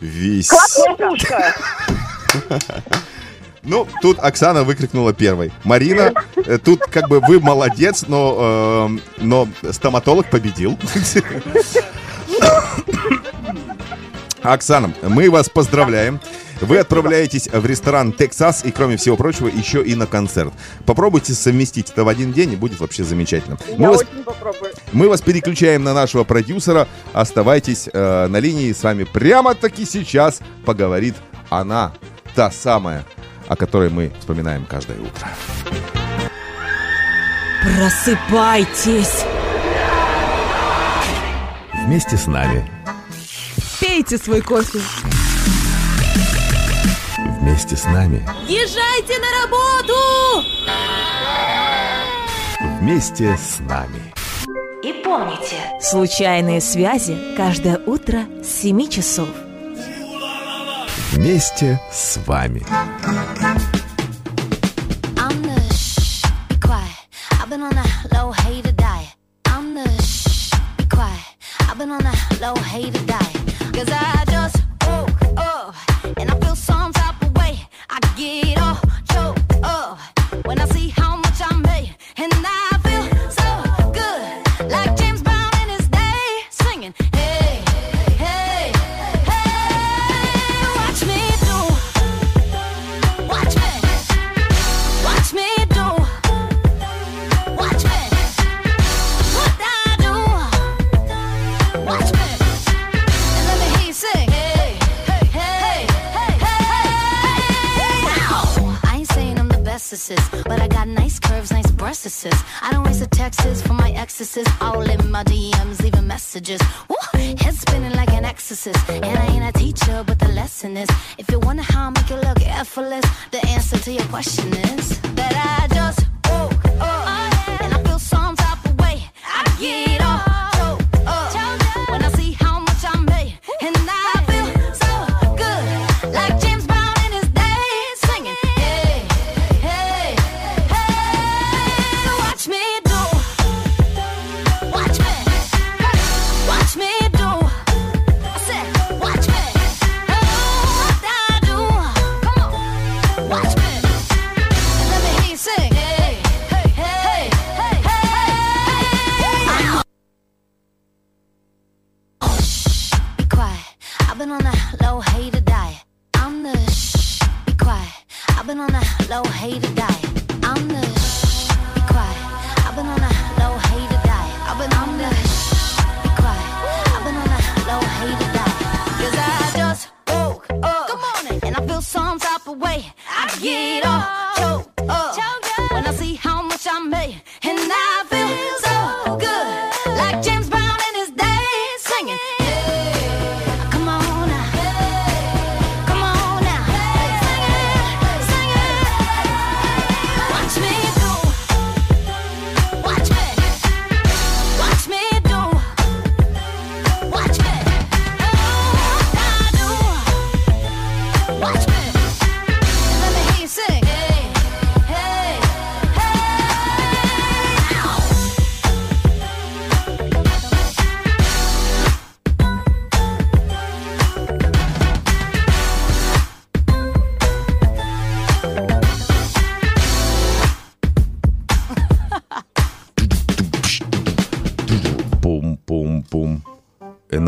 Весь... Хлопушка. Ну, тут Оксана выкрикнула первой. Марина, э, тут как бы вы молодец, но, э, но стоматолог победил. Оксана, мы вас поздравляем. Вы отправляетесь в ресторан «Тексас» и, кроме всего прочего, еще и на концерт. Попробуйте совместить это в один день, и будет вообще замечательно. Мы Я вас, очень попробую. мы вас переключаем на нашего продюсера. Оставайтесь э, на линии. С вами прямо-таки сейчас поговорит она, та самая, о которой мы вспоминаем каждое утро. Просыпайтесь! Вместе с нами. Пейте свой кофе. Вместе с нами. Езжайте на работу! Вместе с нами. И помните, случайные связи каждое утро с 7 часов. Вместе с вами. I'm the shh, be quiet. I've been on a low hater diet. I'm the shh, be quiet. I've been on a low hater diet. Cause I just woke up and I feel some type of way. I get all choked up when I see how much I made. And I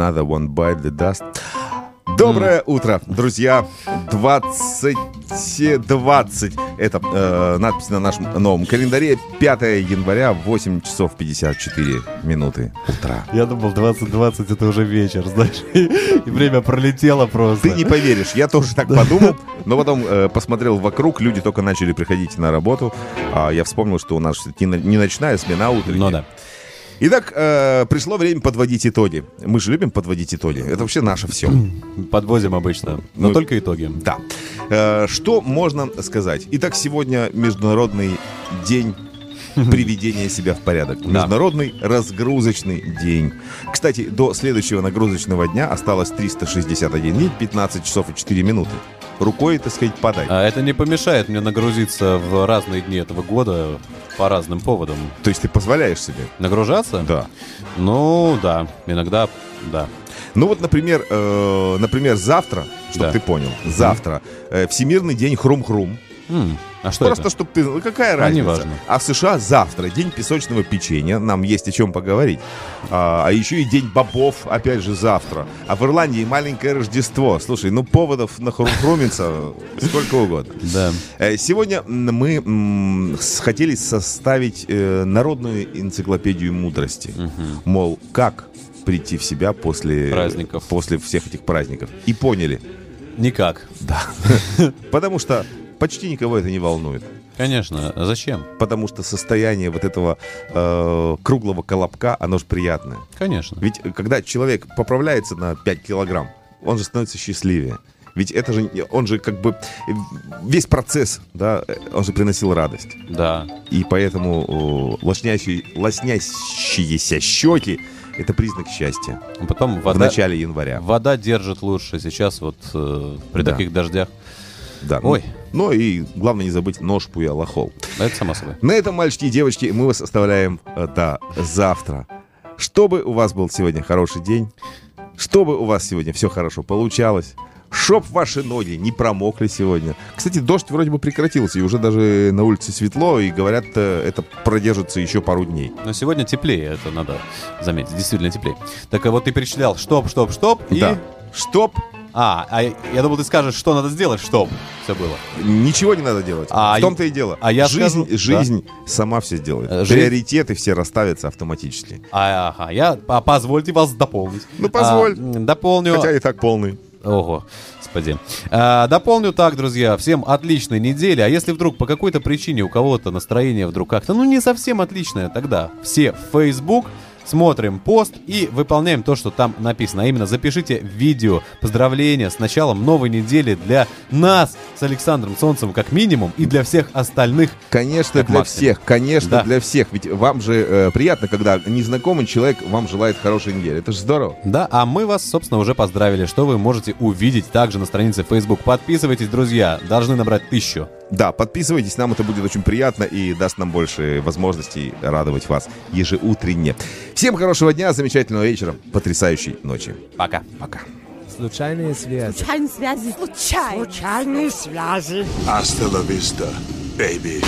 Another one bite the dust. Доброе утро, друзья. 2020. Это э, надпись на нашем новом календаре. 5 января, 8 часов 54 минуты утра. Я думал, 2020 это уже вечер, знаешь, и время пролетело просто. Ты не поверишь, я тоже так подумал, но потом э, посмотрел вокруг, люди только начали приходить на работу, а я вспомнил, что у нас не, не ночная смена, а утренняя. Ну да. Итак, э, пришло время подводить итоги. Мы же любим подводить итоги. Это вообще наше все. Подвозим обычно, но Ну, только итоги. Да. Э, Что можно сказать? Итак, сегодня Международный день приведения себя в порядок. Международный разгрузочный день. Кстати, до следующего нагрузочного дня осталось 361 день, 15 часов и 4 минуты. Рукой, так сказать, подай. А это не помешает мне нагрузиться в разные дни этого года по разным поводам. То есть ты позволяешь себе? Нагружаться? Да. Ну, да. Иногда, да. Ну вот, например, э, например, завтра, чтобы Да. ты понял, завтра э, Всемирный день хрум-хрум. М, А что Просто, это? чтобы ты... Ну, какая А, разница? неважно. А в США завтра день песочного печенья. Нам есть о чем поговорить. А, а еще и день бобов, опять же, завтра. А в Ирландии маленькое Рождество. Слушай, ну поводов на хрумхрумиться сколько угодно. Да. Э, Сегодня мы хотели составить э, народную энциклопедию мудрости. Мол, как прийти в себя после Праздников. после всех этих праздников. И поняли. Никак. Да. Потому что почти никого это не волнует. Конечно. А Зачем? Потому что состояние вот этого э, круглого колобка, оно же приятное. Конечно. Ведь э, когда человек поправляется на 5 килограмм, он же становится счастливее. Ведь это же, он же как бы, э, весь процесс, да, э, он же приносил радость. Да. И поэтому лоснящие- лоснящиеся щеки – это признак счастья. Потом вода, В начале января. Вода держит лучше. Сейчас вот э, при Да. таких дождях. Да. Ой. Ну и главное не забыть нож пуя лохол. Это само собой. На этом, мальчики и девочки, мы вас оставляем э, до завтра. Чтобы у вас был сегодня хороший день, чтобы у вас сегодня все хорошо получалось, чтоб ваши ноги не промокли сегодня. Кстати, дождь вроде бы прекратился, и уже даже на улице светло, и говорят, э, это продержится еще пару дней. Но сегодня теплее, это надо заметить, действительно теплее. Так вот ты перечислял штоп, штоп, штоп и... Да. Чтоб А, а я думал, ты скажешь, что надо сделать, чтоб все было. ничего не надо делать. А в том-то и дело. а я жизнь, скажу- жизнь сама все сделает. Жизнь- Приоритеты все расставятся автоматически. А, ага, я, а, позвольте вас дополнить. Ну, позволь. А, дополню. Хотя и так полный. Ого, господи. А, дополню так, друзья, всем отличной недели. А если вдруг по какой-то причине у кого-то настроение вдруг как-то, ну, не совсем отличное, тогда все в Facebook, смотрим пост и выполняем то, что там написано. А именно, запишите видео поздравления с началом новой недели для нас с Александром Солнцем как минимум и для всех остальных. Конечно, для максимум. всех, конечно, Да. для всех. Ведь вам же э, приятно, когда незнакомый человек вам желает хорошей недели. Это же здорово. Да, а мы вас, собственно, уже поздравили, что вы можете увидеть также на странице Facebook. Подписывайтесь, друзья, должны набрать тысячу. Да, подписывайтесь, нам это будет очень приятно и даст нам больше возможностей радовать вас ежеутренне. Всем хорошего дня, замечательного вечера, потрясающей ночи. Пока. Пока. Случайные связи. Случайные связи. Случайные. Случайные связи. Hasta la vista, baby.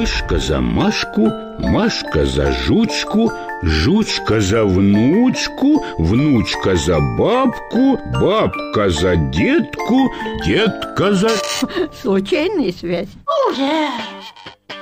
Мышка за Машку, Машка за Жучку, Жучка за внучку, Внучка за бабку, Бабка за детку, Детка за... Случайная связь? Ужас!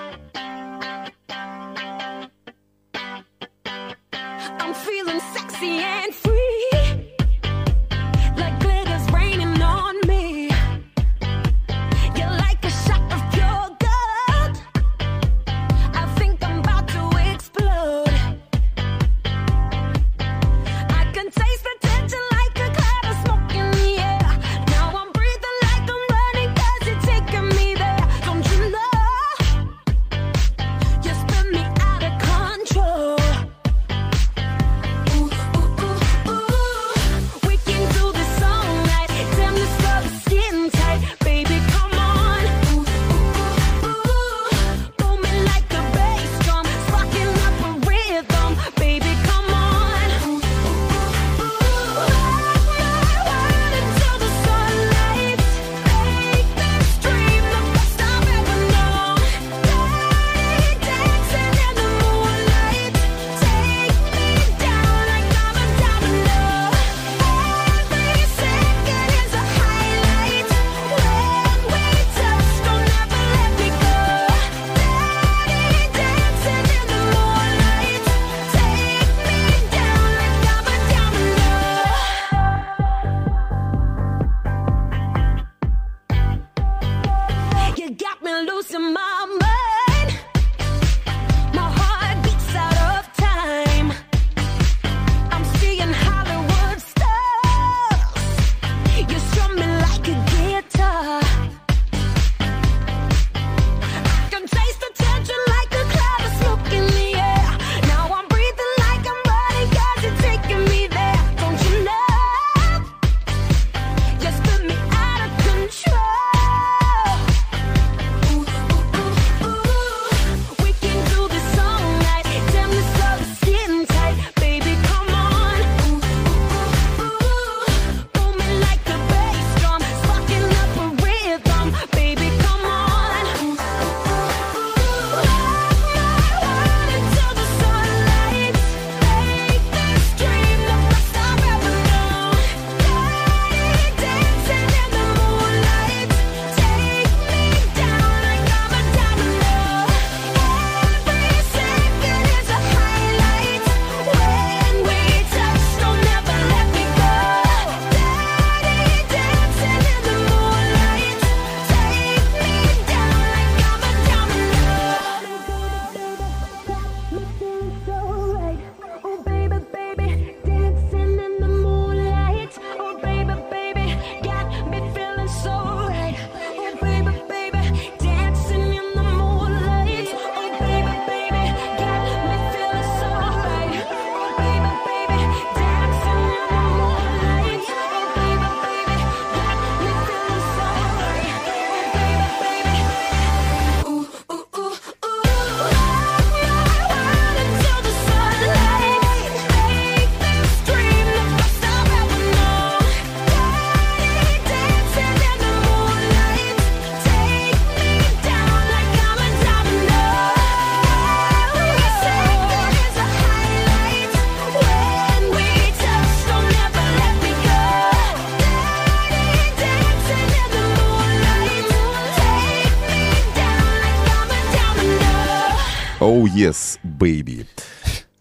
Yes, baby.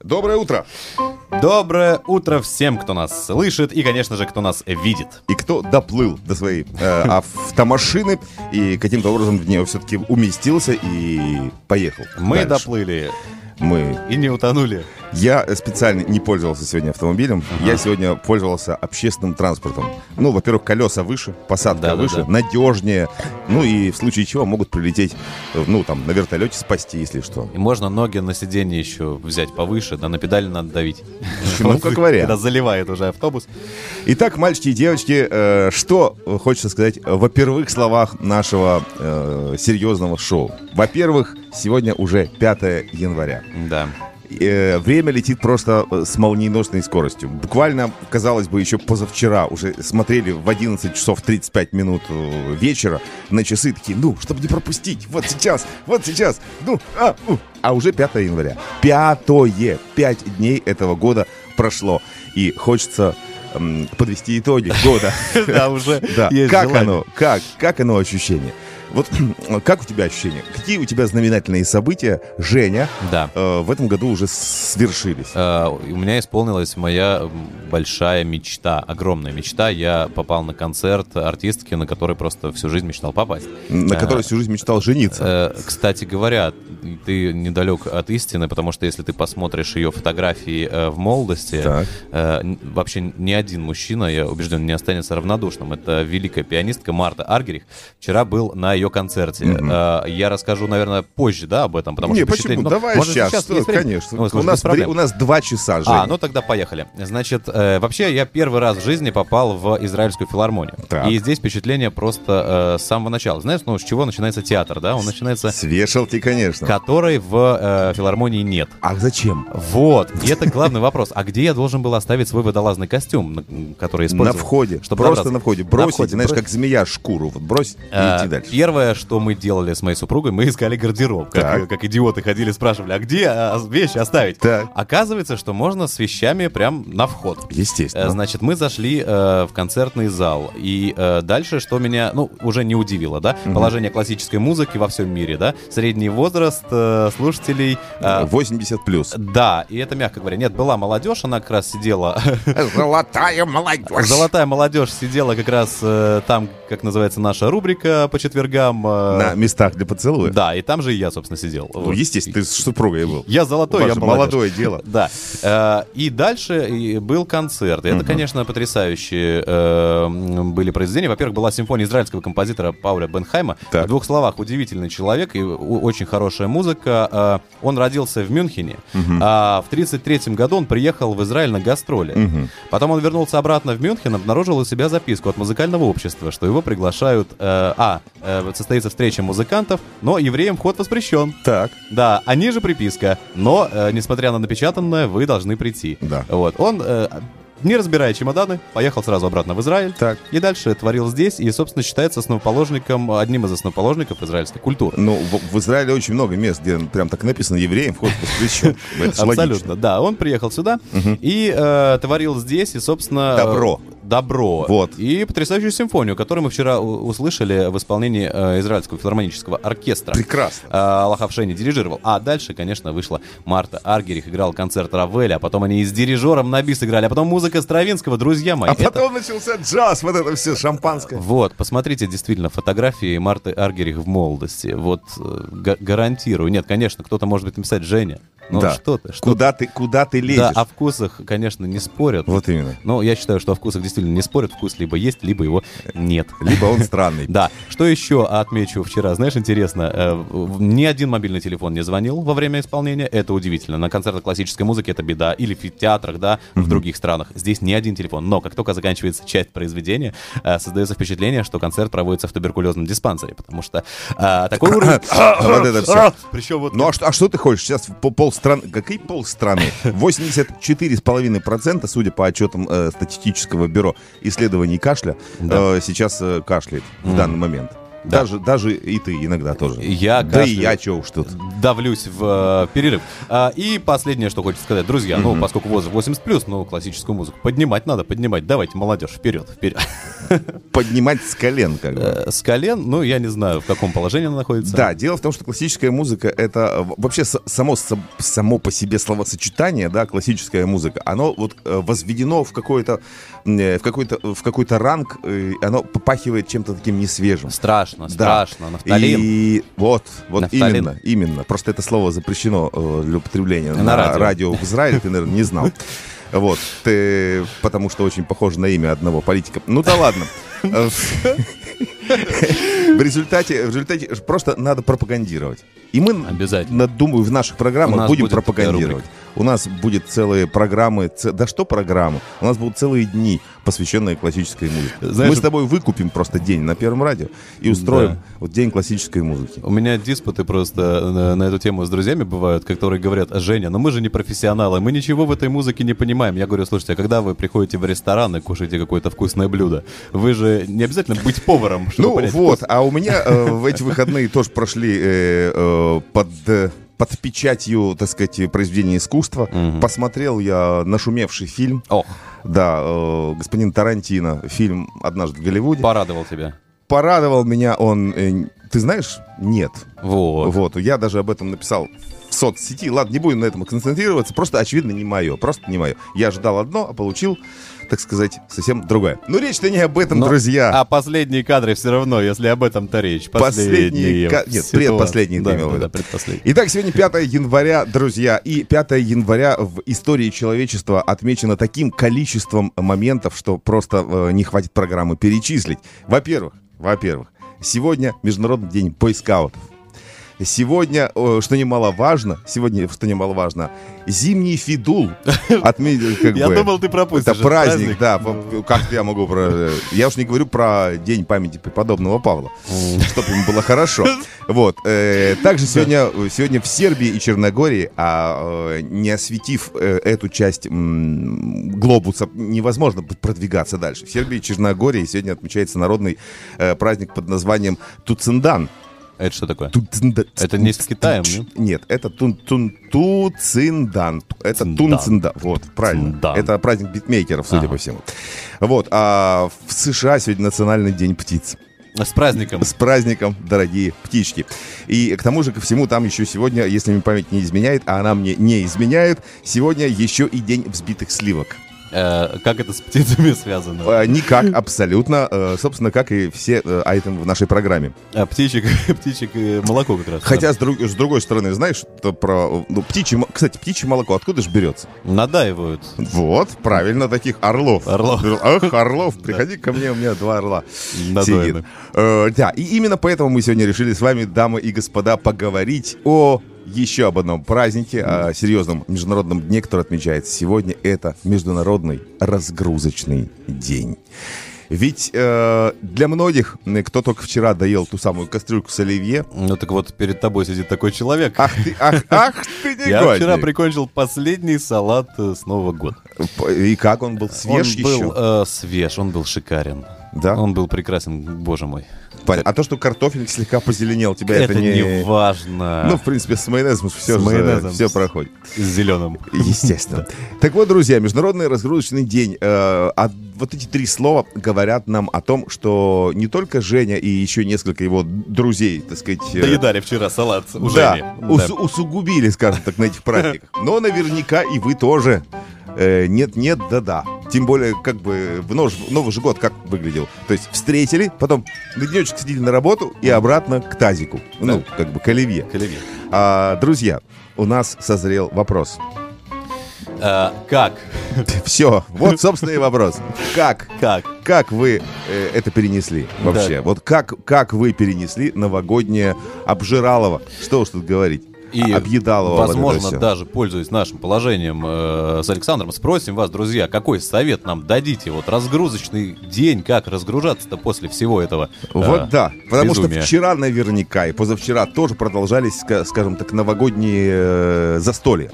Доброе утро! Доброе утро всем, кто нас слышит и, конечно же, кто нас видит. И кто доплыл до своей э, автомашины и каким-то образом в нее все-таки уместился и поехал. Мы дальше. доплыли мы... И не утонули. Я специально не пользовался сегодня автомобилем. Ага. Я сегодня пользовался общественным транспортом. Ну, во-первых, колеса выше, посадка да, выше, да, да. надежнее. Ну и в случае чего могут прилететь, ну, там, на вертолете спасти, если что. И можно ноги на сиденье еще взять повыше, да на педали надо давить. Ну, как вариант. Когда заливает уже автобус. Итак, мальчики и девочки, э, что хочется сказать во первых словах нашего э, серьезного шоу? Во-первых, Сегодня уже 5 января. Да. Э, время летит просто э, с молниеносной скоростью. Буквально, казалось бы, еще позавчера уже смотрели в 11 часов 35 минут э, вечера на часы такие, ну, чтобы не пропустить, вот сейчас, вот сейчас, ну, а, у. а уже 5 января. Пятое, пять дней этого года прошло. И хочется подвести итоги года. Да, уже. Да. Как оно? Как? Как оно ощущение? Вот как у тебя ощущения? Какие у тебя знаменательные события, Женя, Да. э, в этом году уже свершились? Э, У меня исполнилась моя большая мечта, огромная мечта. Я попал на концерт артистки, на который просто всю жизнь мечтал попасть. На Э, которой всю жизнь мечтал жениться. Э, Кстати говоря, ты недалек от истины, потому что если ты посмотришь ее фотографии э, в молодости, Так. э, вообще ни один мужчина, я убежден, не останется равнодушным. Это великая пианистка Марта Аргерих. Вчера был на ее концерте. Э, Я расскажу, наверное, позже, да, об этом, потому Не, что почему? впечатление- ну, Давай может, сейчас, что- время? конечно. Ну, слушай, у, нас вре- у нас два часа, Женя. А, ну тогда поехали. Значит, э, вообще я первый раз в жизни попал в израильскую филармонию. Так. И здесь впечатление просто э, с самого начала. Знаешь, ну с чего начинается театр, да? Он начинается... С вешалки, конечно. Которой в э, филармонии нет. А зачем? Вот. И это главный вопрос. А где я должен был оставить свой водолазный костюм, на- который использовал? На входе. Чтобы Просто добраться? на входе. На Бросить, входе. знаешь, Бро- как змея шкуру. Вот бросить и А, идти дальше. Первое, что мы делали с моей супругой, мы искали гардероб. Как, Так. как идиоты ходили, спрашивали, а где а, вещи оставить? Оказывается, что можно с вещами прям на вход. Естественно. Э, Значит, мы зашли э, в концертный зал. И э, дальше, что меня, ну, уже не удивило, да? Мгм. Положение классической музыки во всем мире, да? Средний возраст э, слушателей... э, 80 плюс. Да, и это мягко говоря. Нет, была молодежь, она как раз сидела... Золотая молодежь. Золотая молодежь сидела как раз э, там, как называется наша рубрика по четвергам. э, На местах для поцелуя. Да, и там же и я, собственно, сидел. Ну, естественно, ты с супругой был. Я золотой, я молодое дело. Да. Э, И дальше был концерт. И это, конечно, потрясающие э, были произведения. Во-первых, была симфония израильского композитора Пауля Бенхайма. В двух словах, удивительный человек и очень хорошая музыка. Э, Он родился в Мюнхене. Мгм. А в 1933 году он приехал в Израиль на гастроли. Мгм. Потом он вернулся обратно в Мюнхен, обнаружил у себя записку от музыкального общества, что его приглашают... э, а, э, состоится встреча музыкантов, но евреям вход воспрещен. Так. Да, а ниже приписка. Но, э, несмотря на напечатанное, вы должны прийти. Да. Вот. Он, э, не разбирая чемоданы, поехал сразу обратно в Израиль. Так. И дальше творил здесь. И, собственно, считается основоположником, одним из основоположников израильской культуры. Ну, в, в Израиле очень много мест, где прям так написано евреям вход воспрещен. Абсолютно, да. Он приехал сюда и э, творил здесь, и, собственно... Добро. Добро. Вот. И потрясающую симфонию, которую мы вчера услышали в исполнении э, Израильского филармонического оркестра. Прекрасно. Э, Аллах Авшени дирижировал. А дальше, конечно, вышла Марта Аргерих, играл концерт Равеля, а потом они и с дирижером на бис играли, а потом музыка Стравинского, друзья мои. А это- потом начался джаз, вот это все шампанское. Вот, посмотрите действительно фотографии Марты Аргерих в молодости. Вот э, га- гарантирую. Нет, конечно, кто-то может быть написать Женя. Ну Да. что ты, что Куда ты, куда ты лезешь? Да, о вкусах, конечно, не спорят. Вот именно. Но я считаю, что о вкусах действительно не спорят. Вкус либо есть, либо его нет. Либо он странный. Да. Что еще отмечу вчера? Знаешь, интересно, э, ни один мобильный телефон не звонил во время исполнения. Это удивительно. На концертах классической музыки это беда. Или в театрах, да, в других странах. Здесь ни один телефон. Но как только заканчивается часть произведения, э, создается впечатление, что концерт проводится в туберкулезном диспансере. Потому что э, такой уровень... Вот это все. Причем вот... Ну а что, а что ты хочешь? Сейчас пол, полстраны... Какие полстраны? 84,5%, судя по отчетам статистического бюро исследований кашля, э, сейчас э, кашляет в Мгм. данный момент. Да. Даже, даже и ты иногда тоже. Я да и я чё уж тут. давлюсь в э, перерыв. А, и последнее, что хочется сказать, друзья, ну, Мгм. поскольку возраст 80 плюс, ну, классическую музыку поднимать надо, поднимать. Давайте, молодежь, вперед, вперед. Поднимать с колен, как бы. Э, С колен, ну, я не знаю, в каком положении она находится. Да, дело в том, что классическая музыка это вообще само, само по себе словосочетание, да, классическая музыка, оно вот э, возведено в какой-то э, в какой-то в какой-то ранг, оно попахивает чем-то таким несвежим. Страшно, Да. страшно, нафталин. И вот, вот Нафталин. именно, именно. Просто это слово запрещено э, для употребления На на, радио. радио. в Израиле, ты, наверное, не знал. Вот, ты, потому что очень похоже на имя одного политика. Ну да ладно. В результате, в результате просто надо пропагандировать. И мы, Обязательно. думаю, в наших программах будем пропагандировать. У нас будет целые программы, ц- да что программы? У нас будут целые дни, посвященные классической музыке. Знаешь, Мы с тобой выкупим просто день на Первом радио и устроим Да. вот день классической музыки. У меня диспуты просто на, на эту тему с друзьями бывают, которые говорят, Женя, ну мы же не профессионалы, мы ничего в этой музыке не понимаем. Я говорю, слушайте, а когда вы приходите в ресторан и кушаете какое-то вкусное блюдо, вы же не обязательно быть поваром, чтобы Ну понять вот, вкус. а у меня э, в эти выходные тоже прошли э, э, под... под печатью, так сказать, произведения искусства. Посмотрел я нашумевший фильм. Ох. Да, э, господин Тарантино, фильм «Однажды в Голливуде». Порадовал тебя. Порадовал меня он, э, ты знаешь, нет. Вот. Вот, я даже об этом написал соцсети. Ладно, не будем на этом концентрироваться, просто, очевидно, не мое, просто не мое. Я ожидал одно, а получил, так сказать, совсем другое. Но речь-то не об этом, Но- друзья. А последние кадры все равно, если об этом-то речь. Последние. ка- Нет, ситуации. предпоследние Да, да, да, предпоследние. Итак, сегодня 5 января, друзья. И 5 января в истории человечества отмечено таким количеством моментов, что просто э, не хватит программы перечислить. Во-первых, во-первых, сегодня Международный день бойскаутов. Сегодня, что немаловажно, сегодня, что немаловажно, зимний фидул отметил как Я бы. думал, ты пропустишь Это праздник, праздник. да. Как я могу про... Я уж не говорю про день памяти преподобного Павла, чтобы ему было хорошо. Вот. э, Также сегодня, сегодня в Сербии и Черногории, а э, не осветив э, эту часть глобуса, невозможно продвигаться дальше. В Сербии и Черногории сегодня отмечается народный праздник под названием Туциндан. Это что такое? Это не с Китаем, нет? Нет, это тун, тун, Туциндан. Это Тунциндан. Вот, правильно. Циндан. Это праздник битмейкеров, судя по всему. Вот, а в США сегодня национальный день птиц. С праздником. С праздником, дорогие птички. И к тому же, ко всему, там еще сегодня, если мне память не изменяет, а она мне не изменяет, сегодня еще и день взбитых сливок. Э, как это с птицами связано? Э, Никак, абсолютно. э, Собственно, как и все айтемы в нашей программе. А птичек, птичек и молоко как раз. Хотя, с, друг- с другой стороны, знаешь, что про... Ну, птичье, кстати, птичье молоко откуда же берется? Надаивают. Вот, правильно, таких орлов. Орлов. Ах, орлов, приходи ко мне, у меня два орла сидит. Да, и именно поэтому мы сегодня решили с вами, дамы и господа, поговорить о еще об одном празднике, о серьезном международном дне, который отмечается сегодня. Это Международный разгрузочный день. Ведь э, для многих, кто только вчера доел ту самую кастрюльку с оливье, Ну так вот, перед тобой сидит такой человек. ах ты, ах, ах ты Я негодник. вчера прикончил последний салат э, с Нового года. И как он был свеж он был еще? э, свеж, он был шикарен. Да? Он был прекрасен, боже мой. Понятно. А то, что картофель слегка позеленел, тебя это, Это не... не важно. Ну, в принципе, с майонезом все, С майонезом. все проходит. С зеленым. Естественно. Так вот, друзья, Международный разгрузочный день. Э, а вот эти три слова говорят нам о том, что не только Женя и еще несколько его друзей, так сказать... э, Доедали вчера салат у да, ус- усугубили, скажем так, на этих праздниках. Но наверняка и вы тоже. Э, Нет-нет, да-да. Тем более, как бы в нож- Новый же год как выглядел. То есть встретили, потом на денечек сидели на работу и обратно к тазику. Ну, как бы к оливье. К оливье. А, друзья, у нас созрел вопрос. Э, как? Все, вот, собственно, и вопрос. Как? Как? Как вы э, это перенесли вообще? Да. Вот как, как вы перенесли новогоднее обжиралово? Что уж тут говорить? И, вот это возможно, даже пользуясь нашим положением э, с Александром, спросим вас, друзья, какой совет нам дадите? Вот разгрузочный день, как разгружаться-то после всего этого Вот э, да, потому безумия? что вчера наверняка и позавчера тоже продолжались, ска- скажем так, новогодние э, застолья.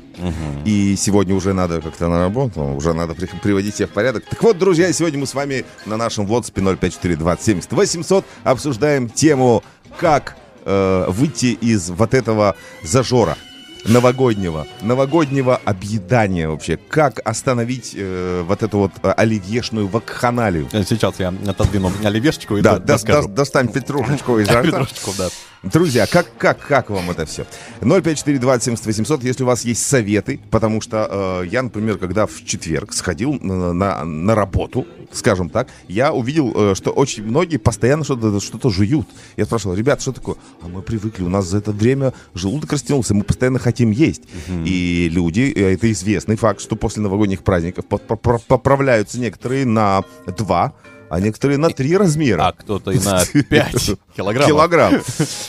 И сегодня уже надо как-то на работу, уже надо при- приводить себя в порядок. Так вот, друзья, сегодня мы с вами на нашем WhatsApp 054 20 800 обсуждаем тему, как э, выйти из вот этого зажора новогоднего, новогоднего объедания вообще. Как остановить э, вот эту вот э, оливьешную вакханалию. Сейчас я отодвину оливьешечку и Да, да, да, да, достань петрушечку из рта. Петрушечку, да. Друзья, как, как, как вам это все? 054-20-70-800, если у вас есть советы, потому что э, я, например, когда в четверг сходил на, на, на работу, скажем так, я увидел, э, что очень многие постоянно что-то что жуют. Я спрашивал, ребят, что такое? А мы привыкли, у нас за это время желудок растянулся, мы постоянно хотим есть. И люди, э, это известный факт, что после новогодних праздников поп- поп- поправляются некоторые на два а некоторые на три размера. А кто-то и на 5 килограммов. Килограмм.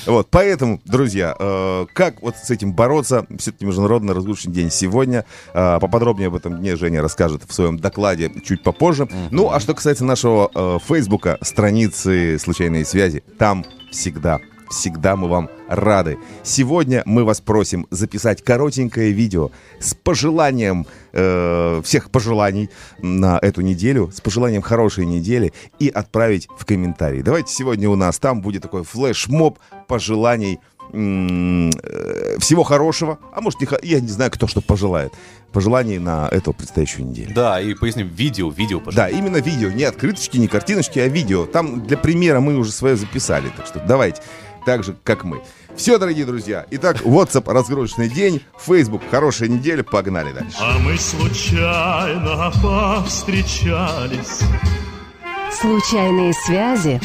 Вот, поэтому, друзья, э, как вот с этим бороться? Все-таки Международный разгрузочный день сегодня. Э, Поподробнее об этом дне Женя расскажет в своем докладе чуть попозже. Ну, а что касается нашего э, Фейсбука, страницы «Случайные связи», там всегда Всегда мы вам рады. Сегодня мы вас просим записать коротенькое видео с пожеланием э, всех пожеланий на эту неделю, с пожеланием хорошей недели и отправить в комментарии. Давайте сегодня у нас там будет такой флешмоб пожеланий э, всего хорошего, а может, не я не знаю, кто что пожелает. Пожеланий на эту предстоящую неделю. Да, и поясним, видео, видео, Да, пожалуйста. именно видео, не открыточки, не картиночки, а видео. Там для примера мы уже свое записали, так что давайте, так же, как мы. Все, дорогие друзья. Итак, WhatsApp разгрузочный день, Facebook хорошая неделя, погнали дальше. А мы случайно повстречались Случайные связи.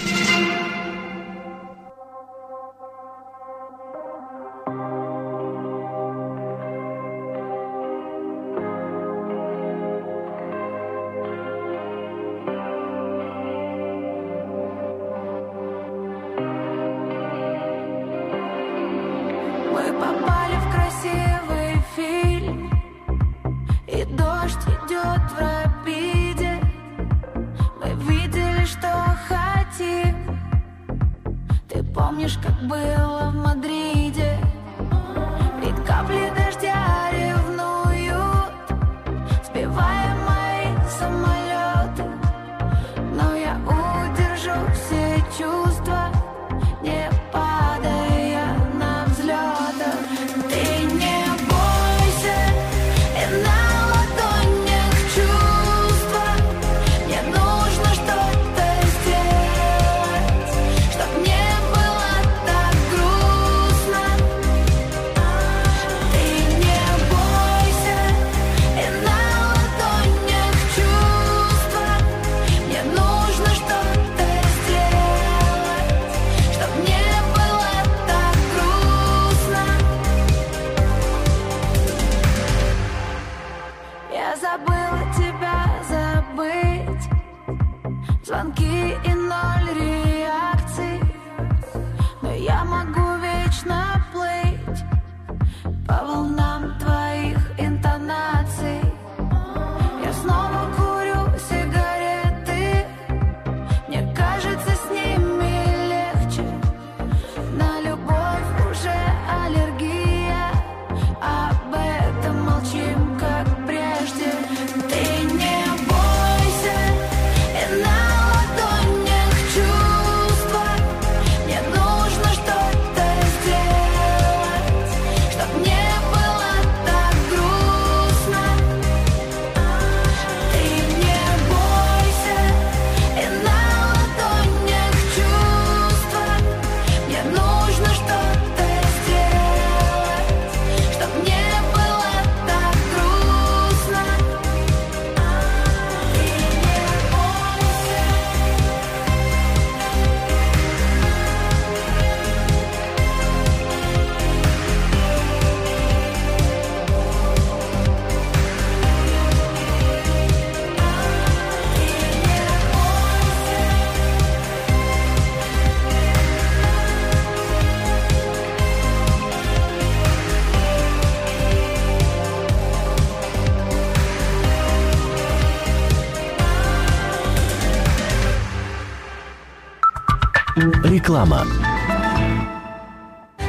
Реклама.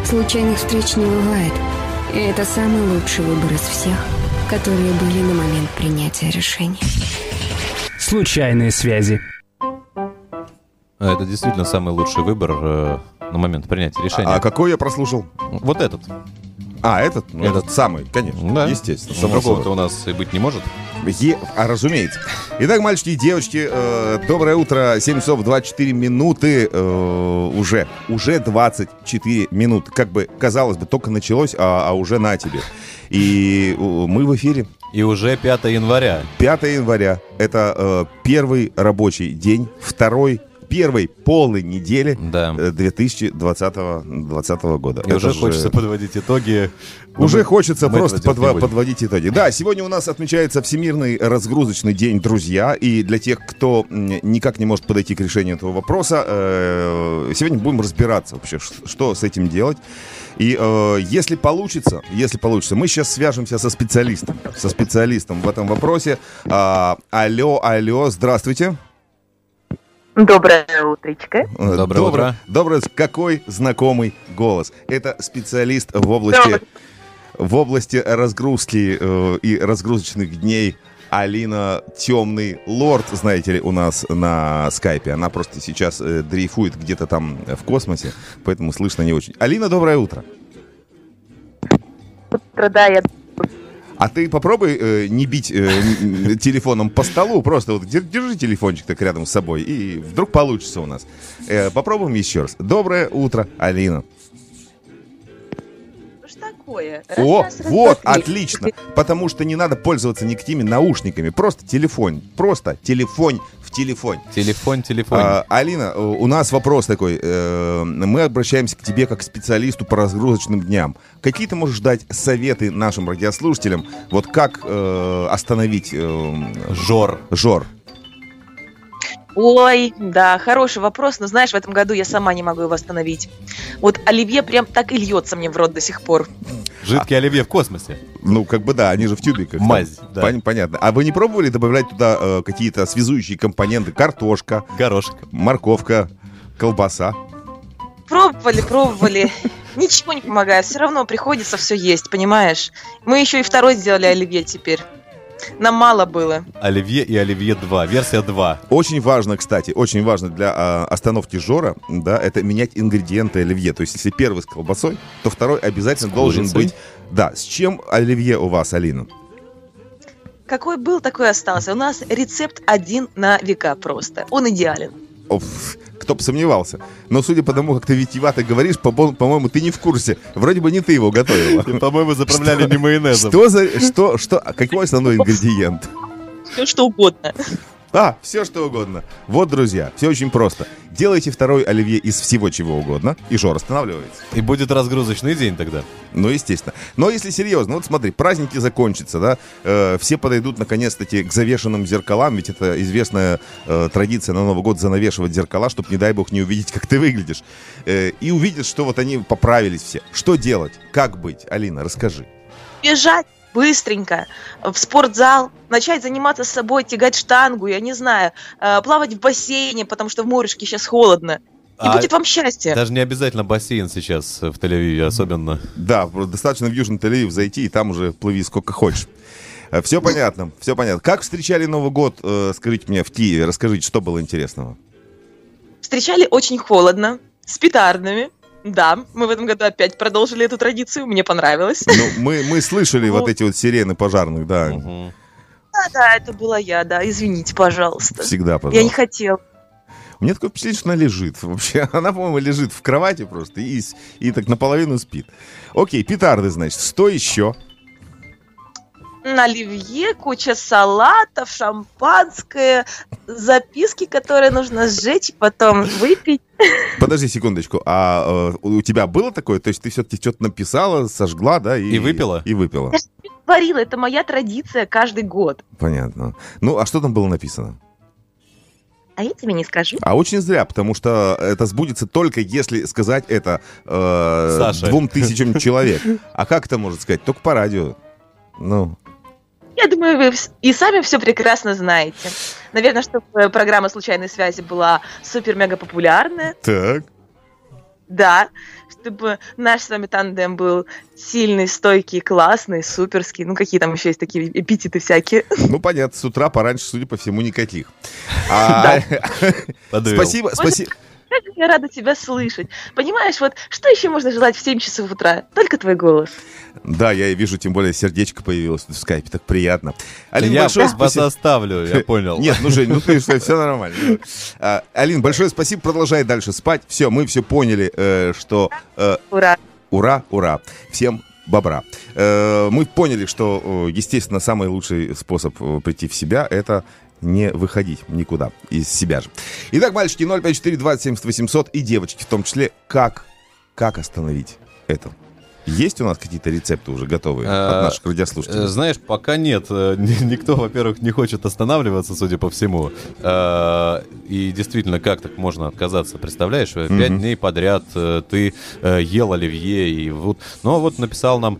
Случайных встреч не бывает. И это самый лучший выбор из всех, которые были на момент принятия решения. Случайные связи. А Это действительно самый лучший выбор э, на момент принятия решения. А какой я прослушал? Вот этот. А, этот? Ну, этот самый, конечно. Да. Естественно. Ну, само Другого-то собой. у нас и быть не может. Е- а, разумеется. Итак, мальчики и девочки, э, доброе утро. 7 часов 24 минуты э, уже. Уже 24 минуты. Как бы, казалось бы, только началось, а, а уже на тебе. И мы в эфире. И уже 5 января. 5 января. Это э, первый рабочий день. Второй первой полной недели Да. э, 2020 20 года. И Это уже же- хочется подводить итоги. Уже Мы- хочется мы просто будем. подводить итоги. Да, сегодня у нас отмечается Всемирный разгрузочный день, друзья. И для тех, кто никак не может подойти к решению этого вопроса, э, сегодня будем разбираться вообще, что с этим делать. И э, если получится, если получится, мы сейчас свяжемся со специалистом, со специалистом в этом вопросе. А, алло, алло, здравствуйте. Доброе утречко. Э, Доброе утро. Доброе. Какой знакомый голос. Это специалист в области, в области разгрузки э, и разгрузочных дней. Алина Темный Лорд, знаете ли, у нас на скайпе. Она просто сейчас э, дрейфует где-то там в космосе, поэтому слышно не очень. Алина, доброе утро. Да, я А ты попробуй э, не бить э, телефоном по столу, просто вот дер- держи телефончик так рядом с собой, и вдруг получится у нас. Э, попробуем еще раз. Доброе утро, Алина. такое. О, Раз, раз, вот, раз, раз. отлично. Потому что не надо пользоваться никакими наушниками. Просто телефон. Просто телефон в телефон. Телефон, телефон. А, Алина, э, у нас вопрос такой. Э, Мы обращаемся к тебе как к специалисту по разгрузочным дням. Какие ты можешь дать советы нашим радиослушателям? Вот как э, остановить... Жор. Жор. Ой, да, хороший вопрос, но знаешь, в этом году я сама не могу его остановить. Вот оливье прям так и льется мне в рот до сих пор. Жидкий оливье в космосе. Ну, как бы да, они же в тюбиках. Мазь, Там. да. Пон- Понятно. А вы не пробовали добавлять туда э, какие-то связующие компоненты? Картошка, горошек, морковка, колбаса. Пробовали, пробовали. Ничего не помогает, все равно приходится все есть, понимаешь? Мы еще и второй сделали оливье теперь. Нам мало было. Оливье и Оливье 2. Версия 2. Очень важно, кстати, очень важно для а, остановки жора, да, это менять ингредиенты оливье. То есть, если первый с колбасой, то второй обязательно С должен быть. Да, с чем оливье у вас, Алина? Какой был, такой остался. У нас рецепт один на века просто. Он идеален. Оф, кто бы сомневался. Но судя по тому, как ты витиевато говоришь, по- по-моему, ты не в курсе. Вроде бы не ты его готовила. По-моему, заправляли не майонезом. Что за... Что, что, а какой основной ингредиент? Все что угодно. А, все что угодно. Вот, друзья, все очень просто. Делайте второй оливье из всего чего угодно, и жор останавливается. И будет разгрузочный день тогда. Ну, естественно. Но если серьезно, вот смотри, праздники закончатся, да, э, все подойдут наконец-таки к завешенным зеркалам, ведь это известная э, традиция на Новый год занавешивать зеркала, чтобы, не дай бог, не увидеть, как ты выглядишь. Э, и увидят, что вот они поправились все. Что делать? Как быть? Алина, расскажи. Бежать быстренько в спортзал, начать заниматься с собой, тягать штангу, я не знаю, э, плавать в бассейне, потому что в морешке сейчас холодно. И А будет вам счастье. Даже не обязательно бассейн сейчас э, в Тель-Авиве особенно. Да, достаточно в Южный Тель-Авив зайти, и там уже плыви сколько хочешь. Все понятно, все понятно. Как встречали Новый год, э, скажите мне, в Киеве? Расскажите, что было интересного? Встречали очень холодно, с петардами. Да, мы в этом году опять продолжили эту традицию, мне понравилось. Ну, мы, мы слышали вот эти вот сирены пожарных, да. Да, да, это была я, да, извините, пожалуйста. Всегда, Я пожалуйста. не хотел. У меня такое впечатление, что она лежит вообще. Она, по-моему, лежит в кровати просто и, и так наполовину спит. Окей, петарды, значит. Что еще? На оливье, куча салатов, шампанское, записки, которые нужно сжечь, потом выпить. Подожди секундочку. А э, у тебя было такое? То есть ты все-таки что-то написала, сожгла, да? И, И выпила? И выпила. Я же говорила, это моя традиция каждый год. Понятно. Ну, а что там было написано? А я тебе не скажу. А очень зря, потому что это сбудется только если сказать это э, двум тысячам человек. А как это может сказать? Только по радио. Ну, Я думаю, вы и сами все прекрасно знаете. Наверное, чтобы программа случайной связи была супер-мега популярная. так. Да, чтобы наш с вами тандем был сильный, стойкий, классный, суперский. Ну, какие там еще есть такие эпитеты всякие. Ну, понятно, с утра пораньше, судя по всему, никаких. А. Спасибо, спасибо. Как я рада тебя слышать. Понимаешь, вот что еще можно желать в 7 часов утра? Только твой голос. Да, я и вижу, тем более сердечко появилось в скайпе, так приятно. Алин, Я большое вас спасибо. оставлю, я понял. Нет, ну, Жень, ну ты все нормально. А, Алин, большое спасибо, продолжай дальше спать. Все, мы все поняли, э, что... э, Ура. Ура, ура. Всем бобра. Э, Мы поняли, что, естественно, самый лучший способ прийти в себя – это не выходить никуда из себя же. Итак, мальчики, 054 27 800 и девочки в том числе, как, как остановить это? Есть у нас какие-то рецепты уже готовые от Э, наших радиослушателей? э, Знаешь, пока нет. Э, ни- Никто, во-первых, не хочет останавливаться, судя по всему. И действительно, как так можно отказаться? Представляешь, пять дней подряд ты ел оливье и вот... Ну, вот написал нам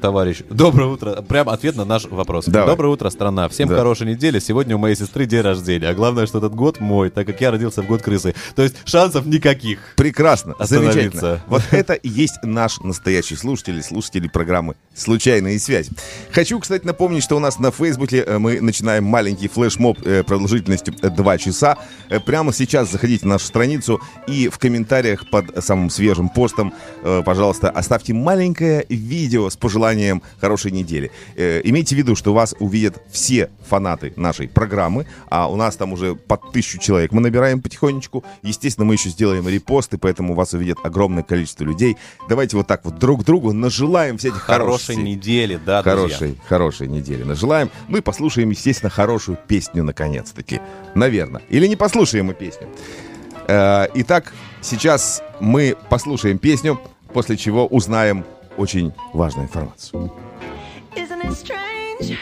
товарищ. Доброе утро. Прям ответ на наш вопрос. Давай. Доброе утро, страна. Всем Да. хорошей недели. Сегодня у моей сестры день рождения. А главное, что этот год мой, так как я родился в год крысы. То есть шансов никаких. Прекрасно, замечательно. Вот это и есть наш настоящий слушатель, и слушатели программы «Случайная связь». Хочу, кстати, напомнить, что у нас на Фейсбуке э, мы начинаем маленький флешмоб э, продолжительностью 2 часа. Э, Прямо сейчас заходите на нашу страницу и в комментариях под самым свежим постом, пожалуйста, оставьте маленькое видео с пожеланием хорошей недели. Имейте в виду, что вас увидят все фанаты нашей программы, а у нас там уже под тысячу человек мы набираем потихонечку. Естественно, мы еще сделаем репосты, поэтому вас увидят огромное количество людей. Давайте вот так вот друг другу нажелаем всяких Хорошей хороших- недели, да, друзья. Хорошей, хорошей недели нажелаем. Ну и послушаем, естественно, хорошую песню наконец-таки. Наверное. Или не послушаем мы песню. Э, Итак, сейчас мы послушаем песню, после чего узнаем очень важную информацию. Isn't it strange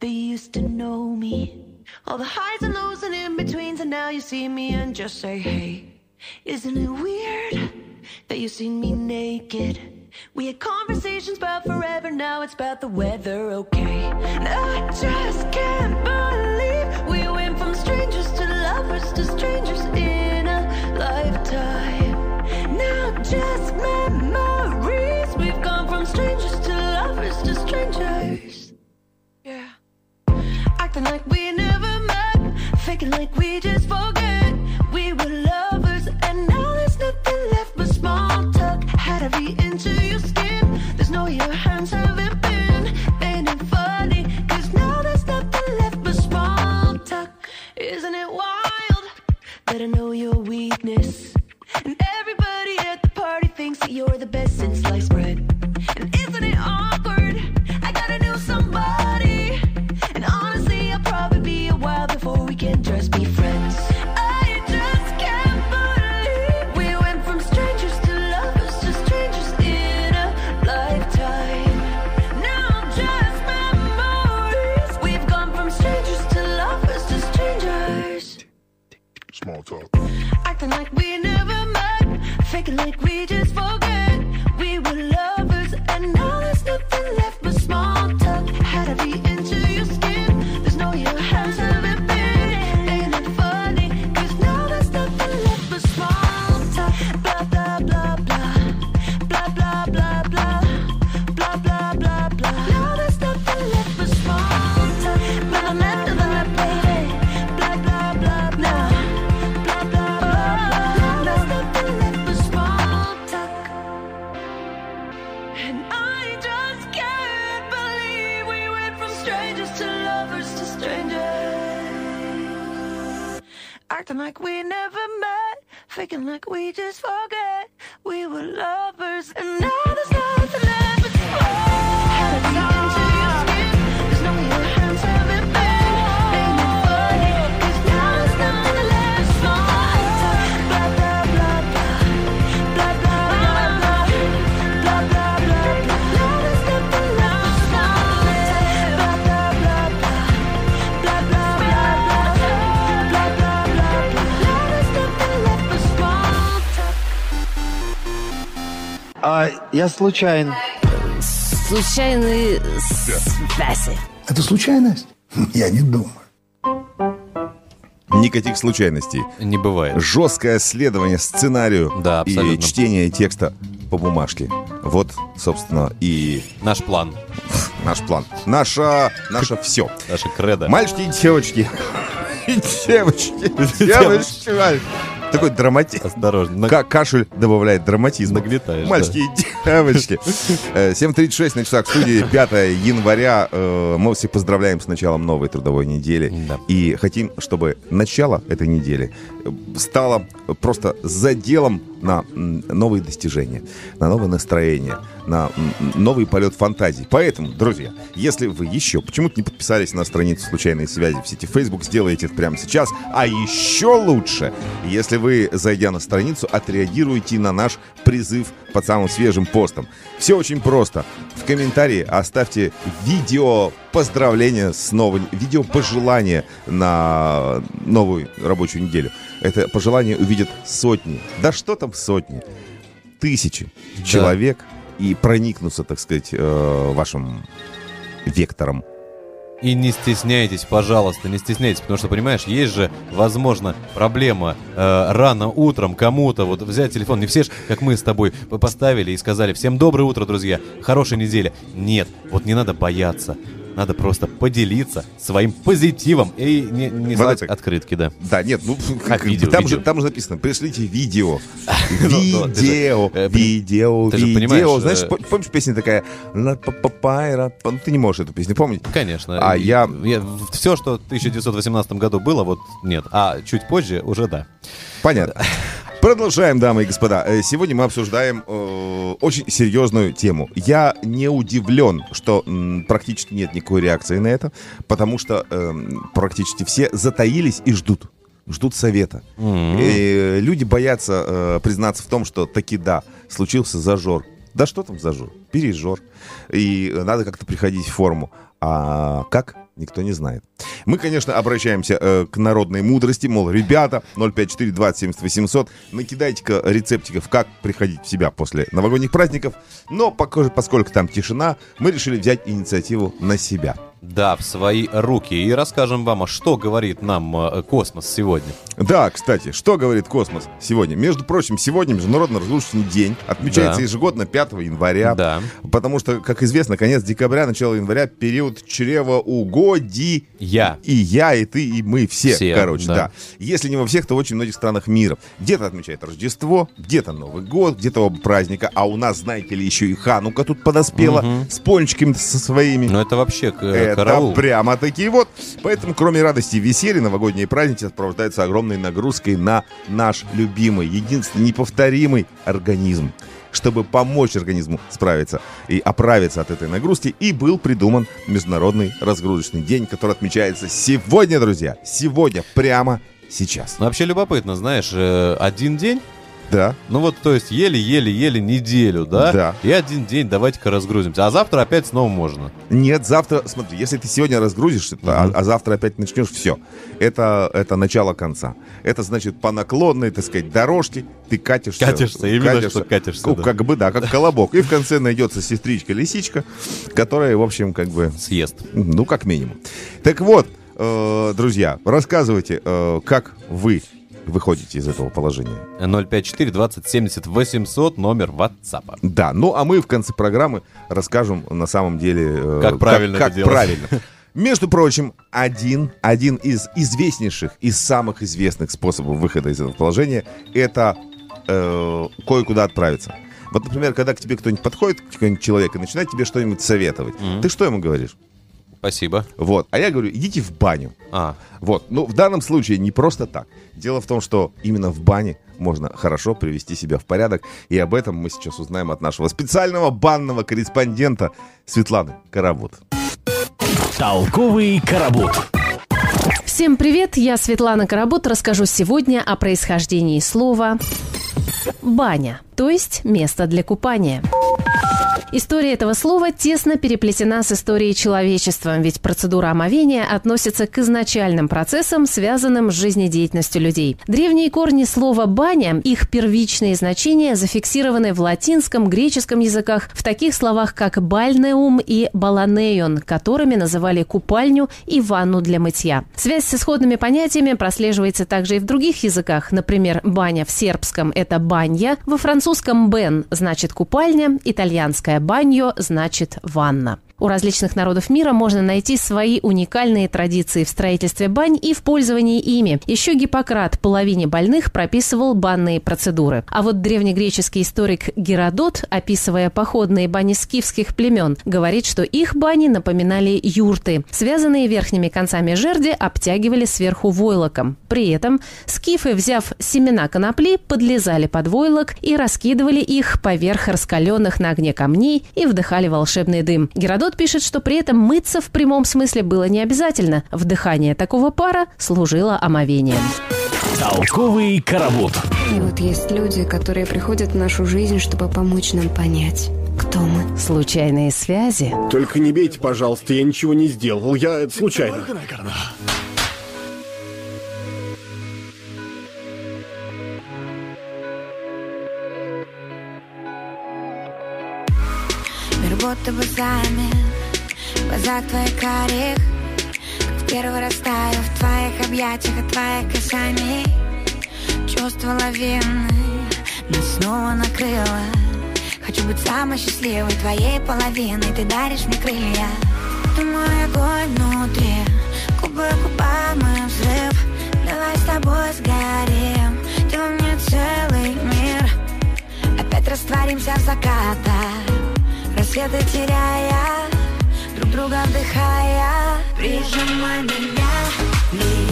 that you used to know me? All the highs and lows and in betweens, and now you see me and just say, hey. Isn't it weird that you see me naked? We had conversations about forever, now it's about the weather, okay? And I just can't believe we went from strangers to lovers to strangers in a lifetime. Now just memories, we've gone from strangers to lovers to strangers. Yeah. Acting like we never met, faking like we just forget. That I know your weakness? And everybody at the party thinks that you're the best since sliced bread. Like like we never met, faking like we just forget. We were lovers, and now А я случайно. Случайные связи. Это случайность? Я не думаю. Никаких случайностей. Не бывает. Жесткое следование сценарию Да, и чтение текста по бумажке. Вот, собственно, и... Наш план. Наш план. Наша, наше все. Наша кредо. Мальчики и девочки. И девочки. Девочки. мальчики. Такой драматизм. Осторожно. Как кашель добавляет драматизм. Нагнетаешь, Мальчики и девочки. Э, 7.36 на часах в студии 5 января. Э, Мы всех поздравляем с началом новой трудовой недели. И хотим, чтобы начало этой недели э, стало просто заделом на новые достижения, на новое настроение, на новый полет фантазий. Поэтому, друзья, если вы еще почему-то не подписались на страницу случайной связи в сети Facebook, сделайте это прямо сейчас. А еще лучше, если вы, зайдя на страницу, отреагируете на наш призыв под самым свежим постом. Все очень просто. В комментарии оставьте видео поздравления с новым, видео пожелания на новую рабочую неделю. Это пожелание увидят сотни, да что там сотни, тысячи человек и проникнутся, так сказать, э, вашим вектором. И не стесняйтесь, пожалуйста, не стесняйтесь, потому что, понимаешь, есть же, возможно, проблема э, рано утром кому-то вот взять телефон. Не все ж, как мы с тобой поставили и сказали, всем доброе утро, друзья, хорошей недели. Нет, вот не надо бояться. Надо просто поделиться своим позитивом и не, не Вот слать это- открытки, да. Да, нет, ну Как видео, там, видео. Же, там же написано, пришлите видео. Ну, ну, Видео, э, видео, видео. понимаешь, Знаешь, э, пом- помнишь песня такая? Ну, ты не можешь эту песню помнить. Конечно. А я... Все, что в 1918 году было, вот нет. А чуть позже уже да. Понятно. Продолжаем, дамы и господа. Э, Сегодня мы обсуждаем э, очень серьезную тему. Я не удивлен, что м, практически нет никакой реакции на это, потому что эм, практически все затаились и ждут. Ждут совета. М-м. И люди боятся э, признаться в том, что таки да, случился зажор. Да что там зажор? Пережор. И э, надо как-то приходить в форму. А как? Никто не знает. Мы, конечно, обращаемся э, к народной мудрости, мол, ребята, 054 20 70 800, накидайте-ка рецептиков, как приходить в себя после новогодних праздников. Но поскольку там тишина, мы решили взять инициативу на себя. Да, в свои руки. И расскажем вам, а что говорит нам э, космос сегодня. Да, кстати, что говорит космос сегодня? Между прочим, сегодня Международный разрушительный день. Отмечается Да. ежегодно 5 января. Да. Потому что, как известно, конец декабря, начало января период чревоугодий. Я. И я, и ты, и мы все, Все, короче, да. да. Если не во всех, то в очень многих странах мира. Где-то отмечают Рождество, где-то Новый год, где-то оба праздника. А у нас, знаете ли, еще и Ханука тут подоспела Мгм. с пончиками со своими. Ну это вообще к- Это караул. прямо такие вот. Поэтому, кроме радости и веселья, новогодние праздники сопровождаются огромной нагрузкой на наш любимый, единственный, неповторимый организм. Чтобы помочь организму справиться и оправиться от этой нагрузки, и был придуман Международный разгрузочный день, который отмечается сегодня, друзья. Сегодня, прямо сейчас. Ну, вообще любопытно, знаешь, э, один день, Да. ну вот, то есть еле-еле-еле неделю, да? Да. И один день давайте-ка разгрузимся. А завтра опять снова можно. Нет, завтра, смотри, если ты сегодня разгрузишься, то, а, а завтра опять начнешь, все. Это, это начало конца. Это значит по наклонной, так сказать, дорожке ты катишься. Катишься, именно что катишься, Ну, да. Как бы, да, как колобок. И в конце найдется сестричка-лисичка, которая, в общем, как бы... Съест. Ну, как минимум. Так вот, э, друзья, рассказывайте, э, как вы выходите из этого положения. 054 20 70 800 номер WhatsApp. Да, ну а мы в конце программы расскажем на самом деле... э, Как правильно как, делать. правильно. Между прочим, один, один из известнейших, из самых известных способов выхода из этого положения это э, кое-куда отправиться. Вот, например, когда к тебе кто-нибудь подходит, какой-нибудь человек, и начинает тебе что-нибудь советовать, Мгм. ты что ему говоришь? Спасибо. Вот. А я говорю, идите в баню. А, Вот. Ну, в данном случае не просто так. Дело в том, что именно в бане можно хорошо привести себя в порядок. И об этом мы сейчас узнаем от нашего специального банного корреспондента Светланы Карабут. Толковый карабут. Всем привет, я Светлана Карабут, расскажу сегодня о происхождении слова «баня», то есть место для купания. История этого слова тесно переплетена с историей человечества, ведь процедура омовения относится к изначальным процессам, связанным с жизнедеятельностью людей. Древние корни слова «баня», их первичные значения зафиксированы в латинском, греческом языках, в таких словах, как «бальнеум» и «баланеон», которыми называли купальню и ванну для мытья. Связь с исходными понятиями прослеживается также и в других языках. Например, баня в сербском – это банья, во французском «бен» значит купальня, итальянское «баньо» значит ванна. У различных народов мира можно найти свои уникальные традиции в строительстве бань и в пользовании ими. Еще Гиппократ половине больных прописывал банные процедуры. А вот древнегреческий историк Геродот, описывая походные бани скифских племен, говорит, что их бани напоминали юрты. Связанные верхними концами жерди обтягивали сверху войлоком. При этом скифы, взяв семена конопли, подлезали под войлок и раскидывали их поверх раскаленных на огне камней и вдыхали волшебный дым. Геродот пишет, что при этом мыться в прямом смысле было не обязательно. Вдыхание такого пара служило омовением. Толковый карабут. И вот есть люди, которые приходят в нашу жизнь, чтобы помочь нам понять, кто мы. Случайные связи. Только не бейте, пожалуйста, я ничего не сделал. Я это случайно. Будто бы замер. В глазах твоих карих. В первый раз таю В твоих объятиях от твоих касаний Чувство лавины Нас снова накрыло. Хочу быть самой счастливой Твоей половиной. Ты даришь мне крылья. Ты мой огонь внутри. Губы губам и взрыв. Давай с тобой сгорим. Ты во мне целый мир. Опять растворимся в закатах Рассветы теряя Друг друга вдыхая Прижимай меня. ближе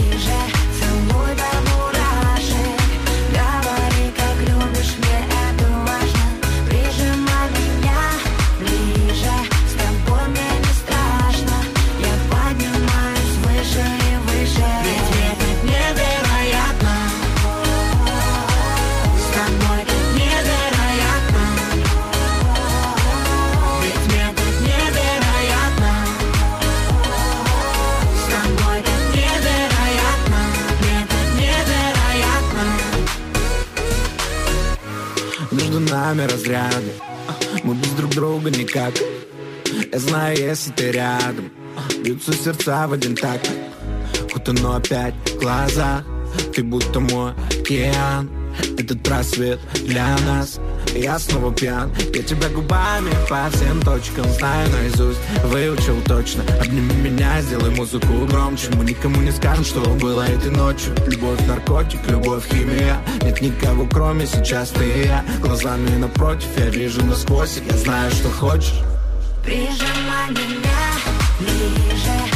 нами разряды. Мы без друг друга никак. Я знаю, если ты рядом. Бьются сердца в один такт. Хоть оно опять в глазах Ты будто мой океан. Этот просвет для нас Я снова пьян. Я тебя губами по всем точкам Знаю наизусть, выучил точно. Обними меня, сделай музыку громче. Мы никому не скажем, что было этой ночью. Любовь, наркотик, любовь, химия. Нет никого, кроме сейчас ты и я. Глазами напротив, я вижу насквозь. Я знаю, что хочешь. Прижимай меня ближе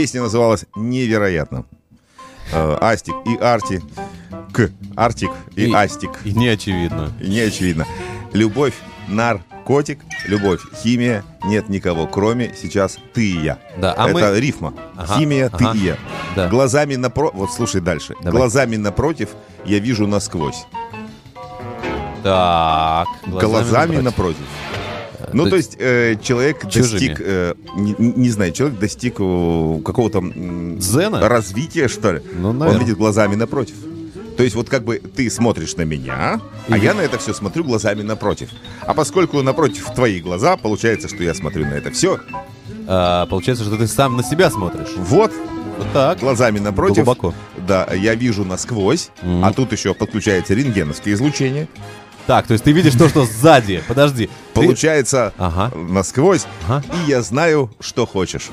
Песня называлась «Невероятно». Э, Астик и Арти. К. Артик и, И- Астик. И не очевидно. И не очевидно. Любовь, наркотик, любовь, химия, нет никого, кроме сейчас ты и я. Да, а Это мы- рифма. Ага, химия, ага. ты и я. Да. Глазами напротив, вот слушай дальше. Давай. Глазами напротив я вижу насквозь. Так. Глазами, напротив. Ну, то есть э, человек Чужими. достиг, э, не, не знаю, человек достиг э, какого-то м, Дзена? развития, что ли. Ну, Он видит глазами напротив. То есть вот как бы ты смотришь на меня, а И- я на это все смотрю глазами напротив. А поскольку напротив твои глаза, получается, что я смотрю на это все а, получается, что ты сам на себя смотришь. Вот. Вот так. Глазами напротив. Глубоко. Да, я вижу насквозь, а тут еще подключается рентгеновское излучение. Так, то есть ты видишь то, что сзади. Подожди. Получается Ага. насквозь, Ага. и я знаю, что хочешь.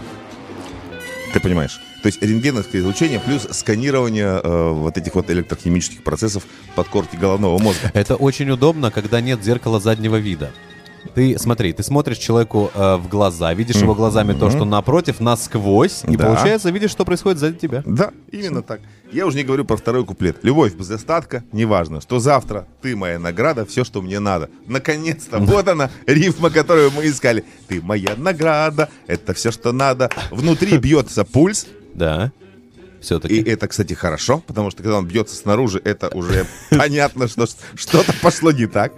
Ты понимаешь? То есть рентгеновское излучение плюс сканирование э, вот этих вот электрохимических процессов подкорки головного мозга. Это очень удобно, когда нет зеркала заднего вида. Ты смотри, ты смотришь человеку э, в глаза, видишь его глазами то, что напротив, насквозь, и Да. получается, видишь, что происходит сзади тебя. Да, именно так. Я уже не говорю про второй куплет. Любовь без остатка, неважно, что завтра ты моя награда, все, что мне надо. Наконец-то, вот она, рифма, которую мы искали. Ты моя награда, это все, что надо. Внутри бьется пульс. Да. Все-таки. И это, кстати, хорошо, потому что когда он бьется снаружи, это уже понятно, что что-то пошло не так.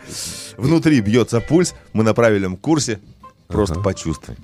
Внутри бьется пульс, мы на правильном курсе, просто почувствуй.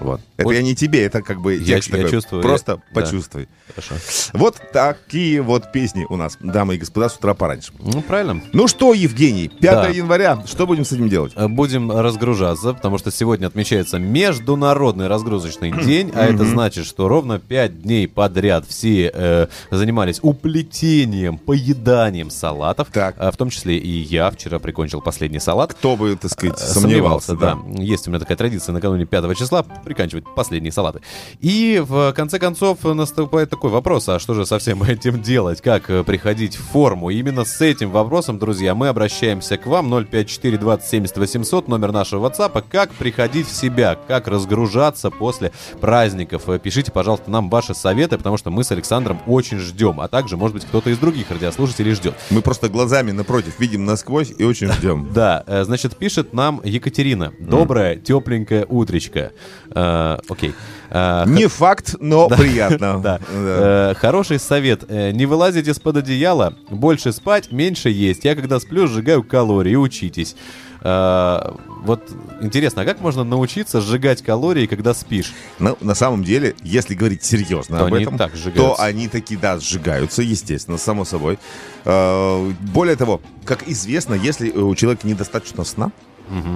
Вот. Это Вот. я не тебе, это как бы Я- текст я такой. чувствую, Просто я- да. почувствуй. Хорошо. Вот такие вот песни у нас, дамы и господа, с утра пораньше. Ну, правильно. Ну что, Евгений, 5 Да. января, что будем с этим делать? Э, Будем разгружаться, потому что сегодня отмечается Международный разгрузочный день, а это значит, что ровно 5 дней подряд все э, занимались уплетением, поеданием салатов, А в том числе и я вчера прикончил последний салат. Кто бы, так сказать, Э, сомневался, да. Есть у меня такая традиция накануне 5 числа приканчивать последние салаты. И в конце концов наступает такой вопрос, а что же со всем этим делать? Как э, приходить в форму? И именно с этим вопросом, друзья, мы обращаемся к вам 054 20 70 800, номер нашего WhatsApp. Как приходить в себя? Как разгружаться после праздников? Э, Пишите, пожалуйста, нам ваши советы, потому что мы с Александром очень ждем. А также, может быть, кто-то из других радиослушателей ждет. Мы просто глазами напротив видим насквозь и очень ждем. Да, э, значит, пишет нам Екатерина. Доброе, тепленькое утречко. Э, Окей. Э, Не факт, но приятно. Э, Хороший совет. Не вылазить из-под одеяла, больше спать, меньше есть. Я когда сплю, сжигаю калории. Учитесь. Вот интересно, а как можно научиться сжигать калории, когда спишь? Ну, на самом деле, если говорить серьезно То об этом, так то они таки, да, сжигаются, естественно, само собой. Более того, как известно, если у человека недостаточно сна,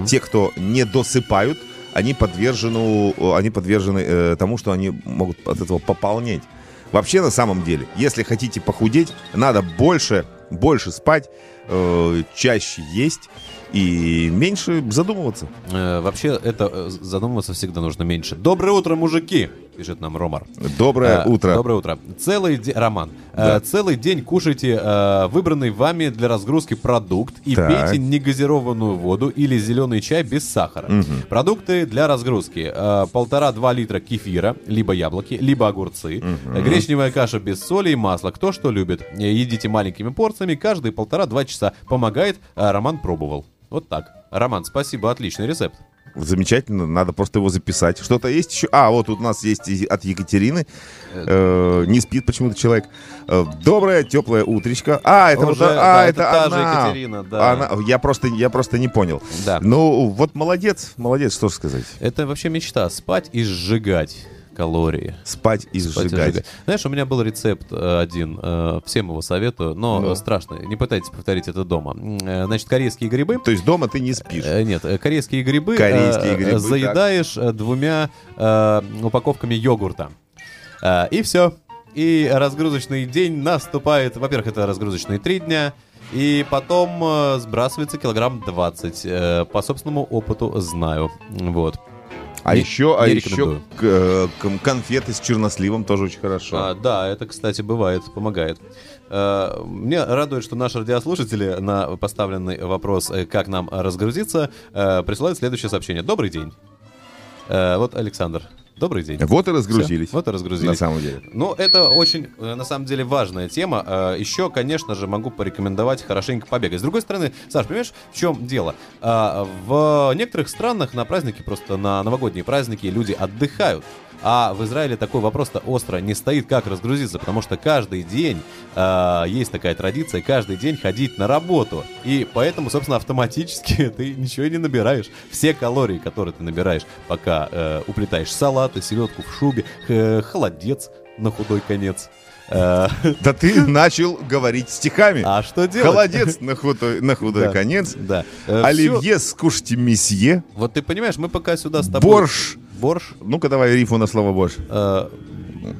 те, кто не досыпают, они подвержены, они подвержены э, тому, что они могут от этого пополнеть. Вообще, на самом деле, если хотите похудеть, надо больше, больше спать, э, чаще есть и меньше задумываться. Э, Вообще, это э, задумываться всегда нужно меньше. Доброе утро, мужики! Пишет нам Ромар. Доброе Э, утро. Доброе утро. Целый день, Роман, Да. э, целый день кушайте э, выбранный вами для разгрузки продукт и Так. пейте негазированную воду или зеленый чай без сахара. Мгм. Продукты для разгрузки. э, Полтора-два литра кефира, либо яблоки, либо огурцы. Э, Гречневая каша без соли и масла. Кто что любит. Едите маленькими порциями, каждые полтора-два часа. Помогает. э, Роман пробовал. Вот так. Роман, спасибо, отличный рецепт. Замечательно, надо просто его записать. Что-то есть еще? А, вот тут у нас есть от Екатерины. Э, не спит почему-то человек. Э, доброе, теплое утречко. А, это Уже, вот, а, да, это, это та же она. Екатерина, да. Она- я просто, я просто не понял. Да. Ну, вот молодец, молодец, что же сказать. Это вообще мечта. Спать и сжигать калории. Спать и Спать сжигать. Знаешь, у меня был рецепт э, один, э, всем его советую, но Ну. страшно. Не пытайтесь повторить это дома. Э, Значит, корейские грибы. То есть дома ты не спишь? Нет, корейские грибы, Корейские грибы, заедаешь э, двумя упаковками йогурта. И все. И разгрузочный день наступает. Во-первых, это разгрузочные три дня. И потом сбрасывается килограмм 20. Э, По собственному опыту знаю. Вот. А еще, а еще э, кон- конфеты с черносливом тоже очень хорошо. А, да, это, кстати, бывает, помогает. Э, Мне радует, что наши радиослушатели на поставленный вопрос, э, как нам разгрузиться, присылают следующее сообщение. Добрый день. Э, Вот Александр. Добрый день. Вот и разгрузились. Всё, вот и разгрузились. На самом деле. Ну, это очень, э, на самом деле, важная тема. Э, Еще, конечно же, могу порекомендовать хорошенько побегать. С другой стороны, Саш, понимаешь, в чем дело? В некоторых странах на праздники, просто на новогодние праздники, люди отдыхают. А в Израиле такой вопрос-то остро не стоит, как разгрузиться, потому что каждый день э, есть такая традиция, каждый день ходить на работу. И поэтому, собственно, автоматически ты ничего не набираешь. Все калории, которые ты набираешь, пока э, уплетаешь салаты, селедку в шубе, х- холодец на худой конец. Э, Да ты начал говорить стихами. А что делать? Холодец на худой, на худой Да, конец. Да. Э, Оливье, скушайте месье. Вот ты понимаешь, мы пока сюда с тобой... Борщ, борщ. Ну-ка давай рифу на слово борщ.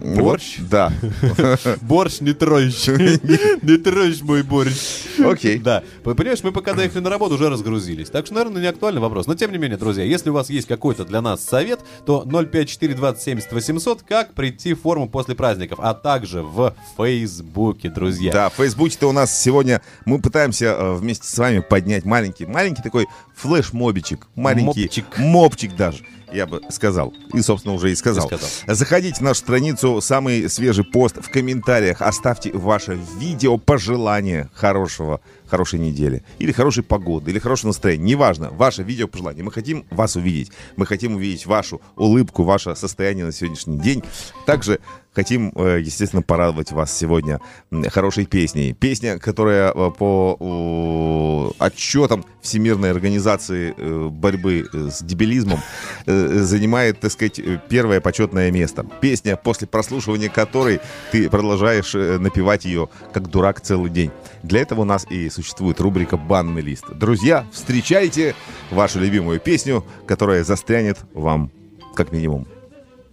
Э, борщ? Вот, да. Борщ не трожь. Не трожь мой борщ. Окей. Да. Понимаешь, мы пока доехали на работу, уже разгрузились. Так что, наверное, не актуальный вопрос. Но, тем не менее, друзья, если у вас есть какой-то для нас совет, то 054 20 800, как прийти в форму после праздников, а также в Фейсбуке, друзья. Да, в Фейсбуке-то у нас сегодня мы пытаемся э, вместе с вами поднять маленький, маленький такой флеш-мобичек, маленький Мопчик. мопчик даже. Я бы сказал. И, собственно, уже и сказал. И сказал. Заходите в нашу страницу, самый свежий пост в комментариях. Оставьте ваше видео пожелание хорошего, хорошей недели. Или хорошей погоды, или хорошего настроения. Неважно, ваше видео пожелание. Мы хотим вас увидеть. Мы хотим увидеть вашу улыбку, ваше состояние на сегодняшний день. Также хотим, э, естественно, порадовать вас сегодня хорошей песней. Песня, которая э, по отчетам Всемирной организации э, борьбы с дебилизмом занимает, так сказать, первое почетное место. Песня, после прослушивания которой ты продолжаешь напевать ее как дурак целый день. Для этого у нас и существует рубрика «Банный лист». Друзья, встречайте вашу любимую песню, которая застрянет вам как минимум,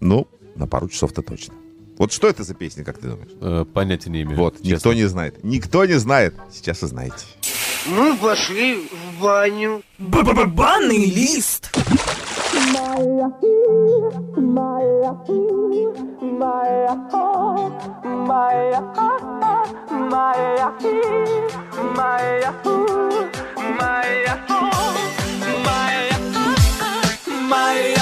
ну, на пару часов-то точно. Вот что это за песня, как ты думаешь? Э, понятия не имею. Вот, честно. никто не знает. Никто не знает. Сейчас узнаете. Ну, пошли в баню. Банный лист. my my my heart my heart my my my my my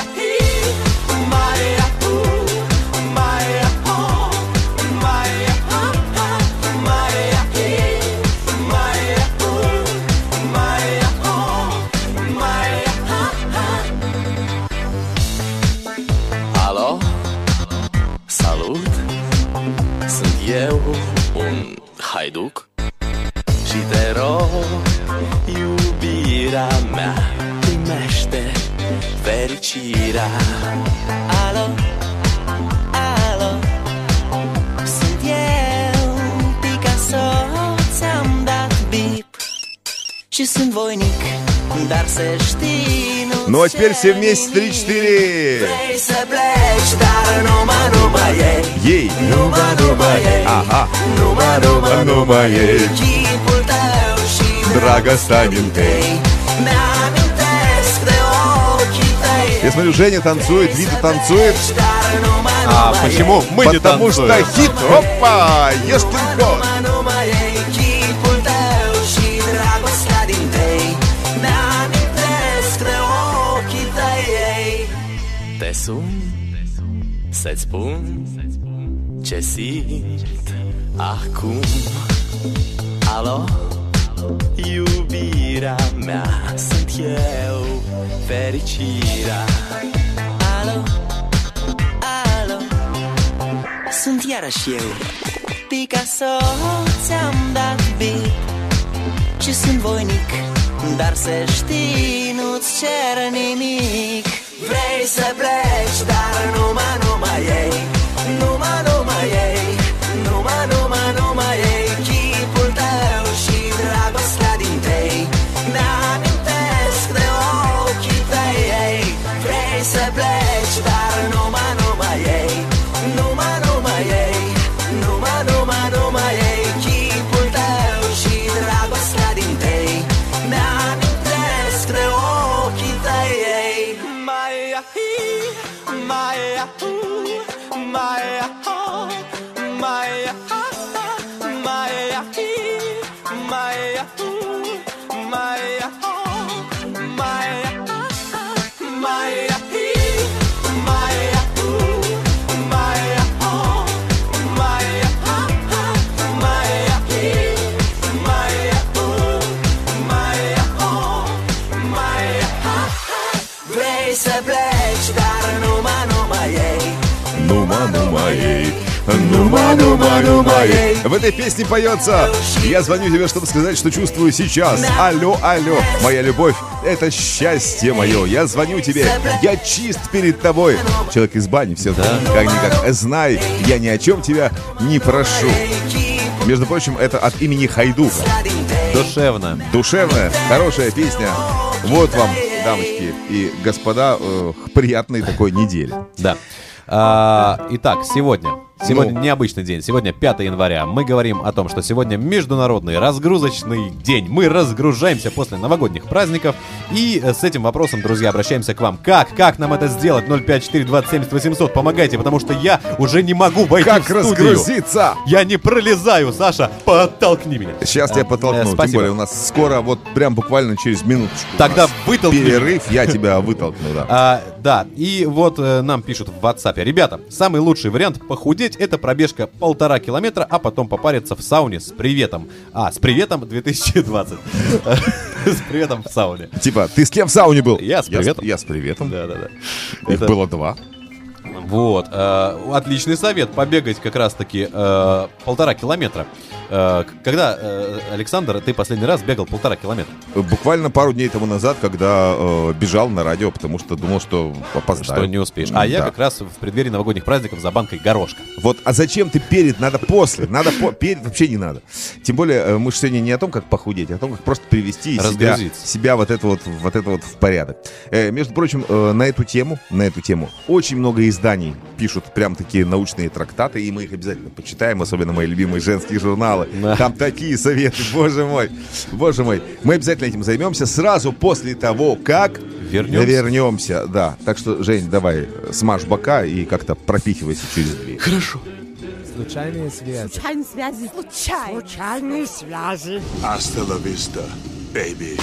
eu, un haiduc. Și te rog, iubirea mea, primește fericirea. Alo, alo, sunt eu, Picasso, ți-am dat bip. Și sunt voinic, dar să știi, nu Ну, а теперь все вместе 3-4. Vrei să pleci, dar numai, numai ei Ей. Ага. Ochii tăi Я смотрю, Женя танцует, Вита танцует. А почему мы не Потому что танцуем? хит, опа, ешкин кот. Sun să-ți spun ce simt acum. Alo, iubirea mea Sunt eu, fericirea. Alo, alo? Sunt iarăși eu. Picasso, ți-am dat bip Și sunt voinic Dar să știi, nu-ți cer nimic Vrei să pleci, dar numai, numai ei. Numai, numai ei нума, нума, ей. В этой песне поется «Я звоню тебе, чтобы сказать, что чувствую сейчас». Алло, алло, моя любовь, это счастье мое. Я звоню тебе, я чист перед тобой. Человек из бани, все как-никак. Знай, я ни о чем тебя не прошу. Между прочим, это от имени Хайдука. Душевно. Душевная, хорошая песня. Вот вам дамочки и господа, э, приятной такой недели. Да. А, итак, сегодня. Сегодня Ну. необычный день. Сегодня 5 января. Мы говорим о том, что сегодня международный разгрузочный день. Мы разгружаемся после новогодних праздников. И э, с этим вопросом, друзья, обращаемся к вам. Как? Как нам это сделать? 054 270 800. Помогайте, потому что я уже не могу войти Как в студию. разгрузиться? Я не пролезаю, Саша. Подтолкни меня. Сейчас тебя А, подтолкну. э, Тем Спасибо. более у нас скоро, вот прям буквально через минуточку. Тогда вытолкни Перерыв, я тебя вытолкну, да. А, да, и вот э, нам пишут в WhatsApp. Ребята, самый лучший вариант похудеть это пробежка полтора километра, а потом попариться в сауне с приветом. А, с приветом 2020. С приветом в сауне. Типа, ты с кем в сауне был? Я с приветом. Я с приветом. Да, да, да. Их было два. Вот, э, отличный совет, побегать как раз-таки э, полтора километра. Э, когда, э, Александр, ты последний раз бегал полтора километра? Буквально пару дней тому назад, когда э, бежал на радио, потому что думал, что опоздаю. Что не успеешь. А я Да. как раз в преддверии новогодних праздников за банкой горошка. Вот, а зачем ты перед? Надо после. Надо по... перед вообще не надо. Тем более, э, мы же сегодня не о том, как похудеть, а о том, как просто привести себя, себя вот это вот, вот это вот в порядок. Э, между прочим, э, на эту тему, на эту тему очень много изданий пишут прям такие научные трактаты, и мы их обязательно почитаем, особенно мои любимые женские журналы. Там такие советы, боже мой, боже мой. Мы обязательно этим займемся сразу после того, как Вернемся. вернемся. Да, так что, Жень, давай, смажь бока и как-то пропихивайся через дверь. Хорошо. Случайные связи. Случайные связи. Случайные. Случайные связи. La vista, baby.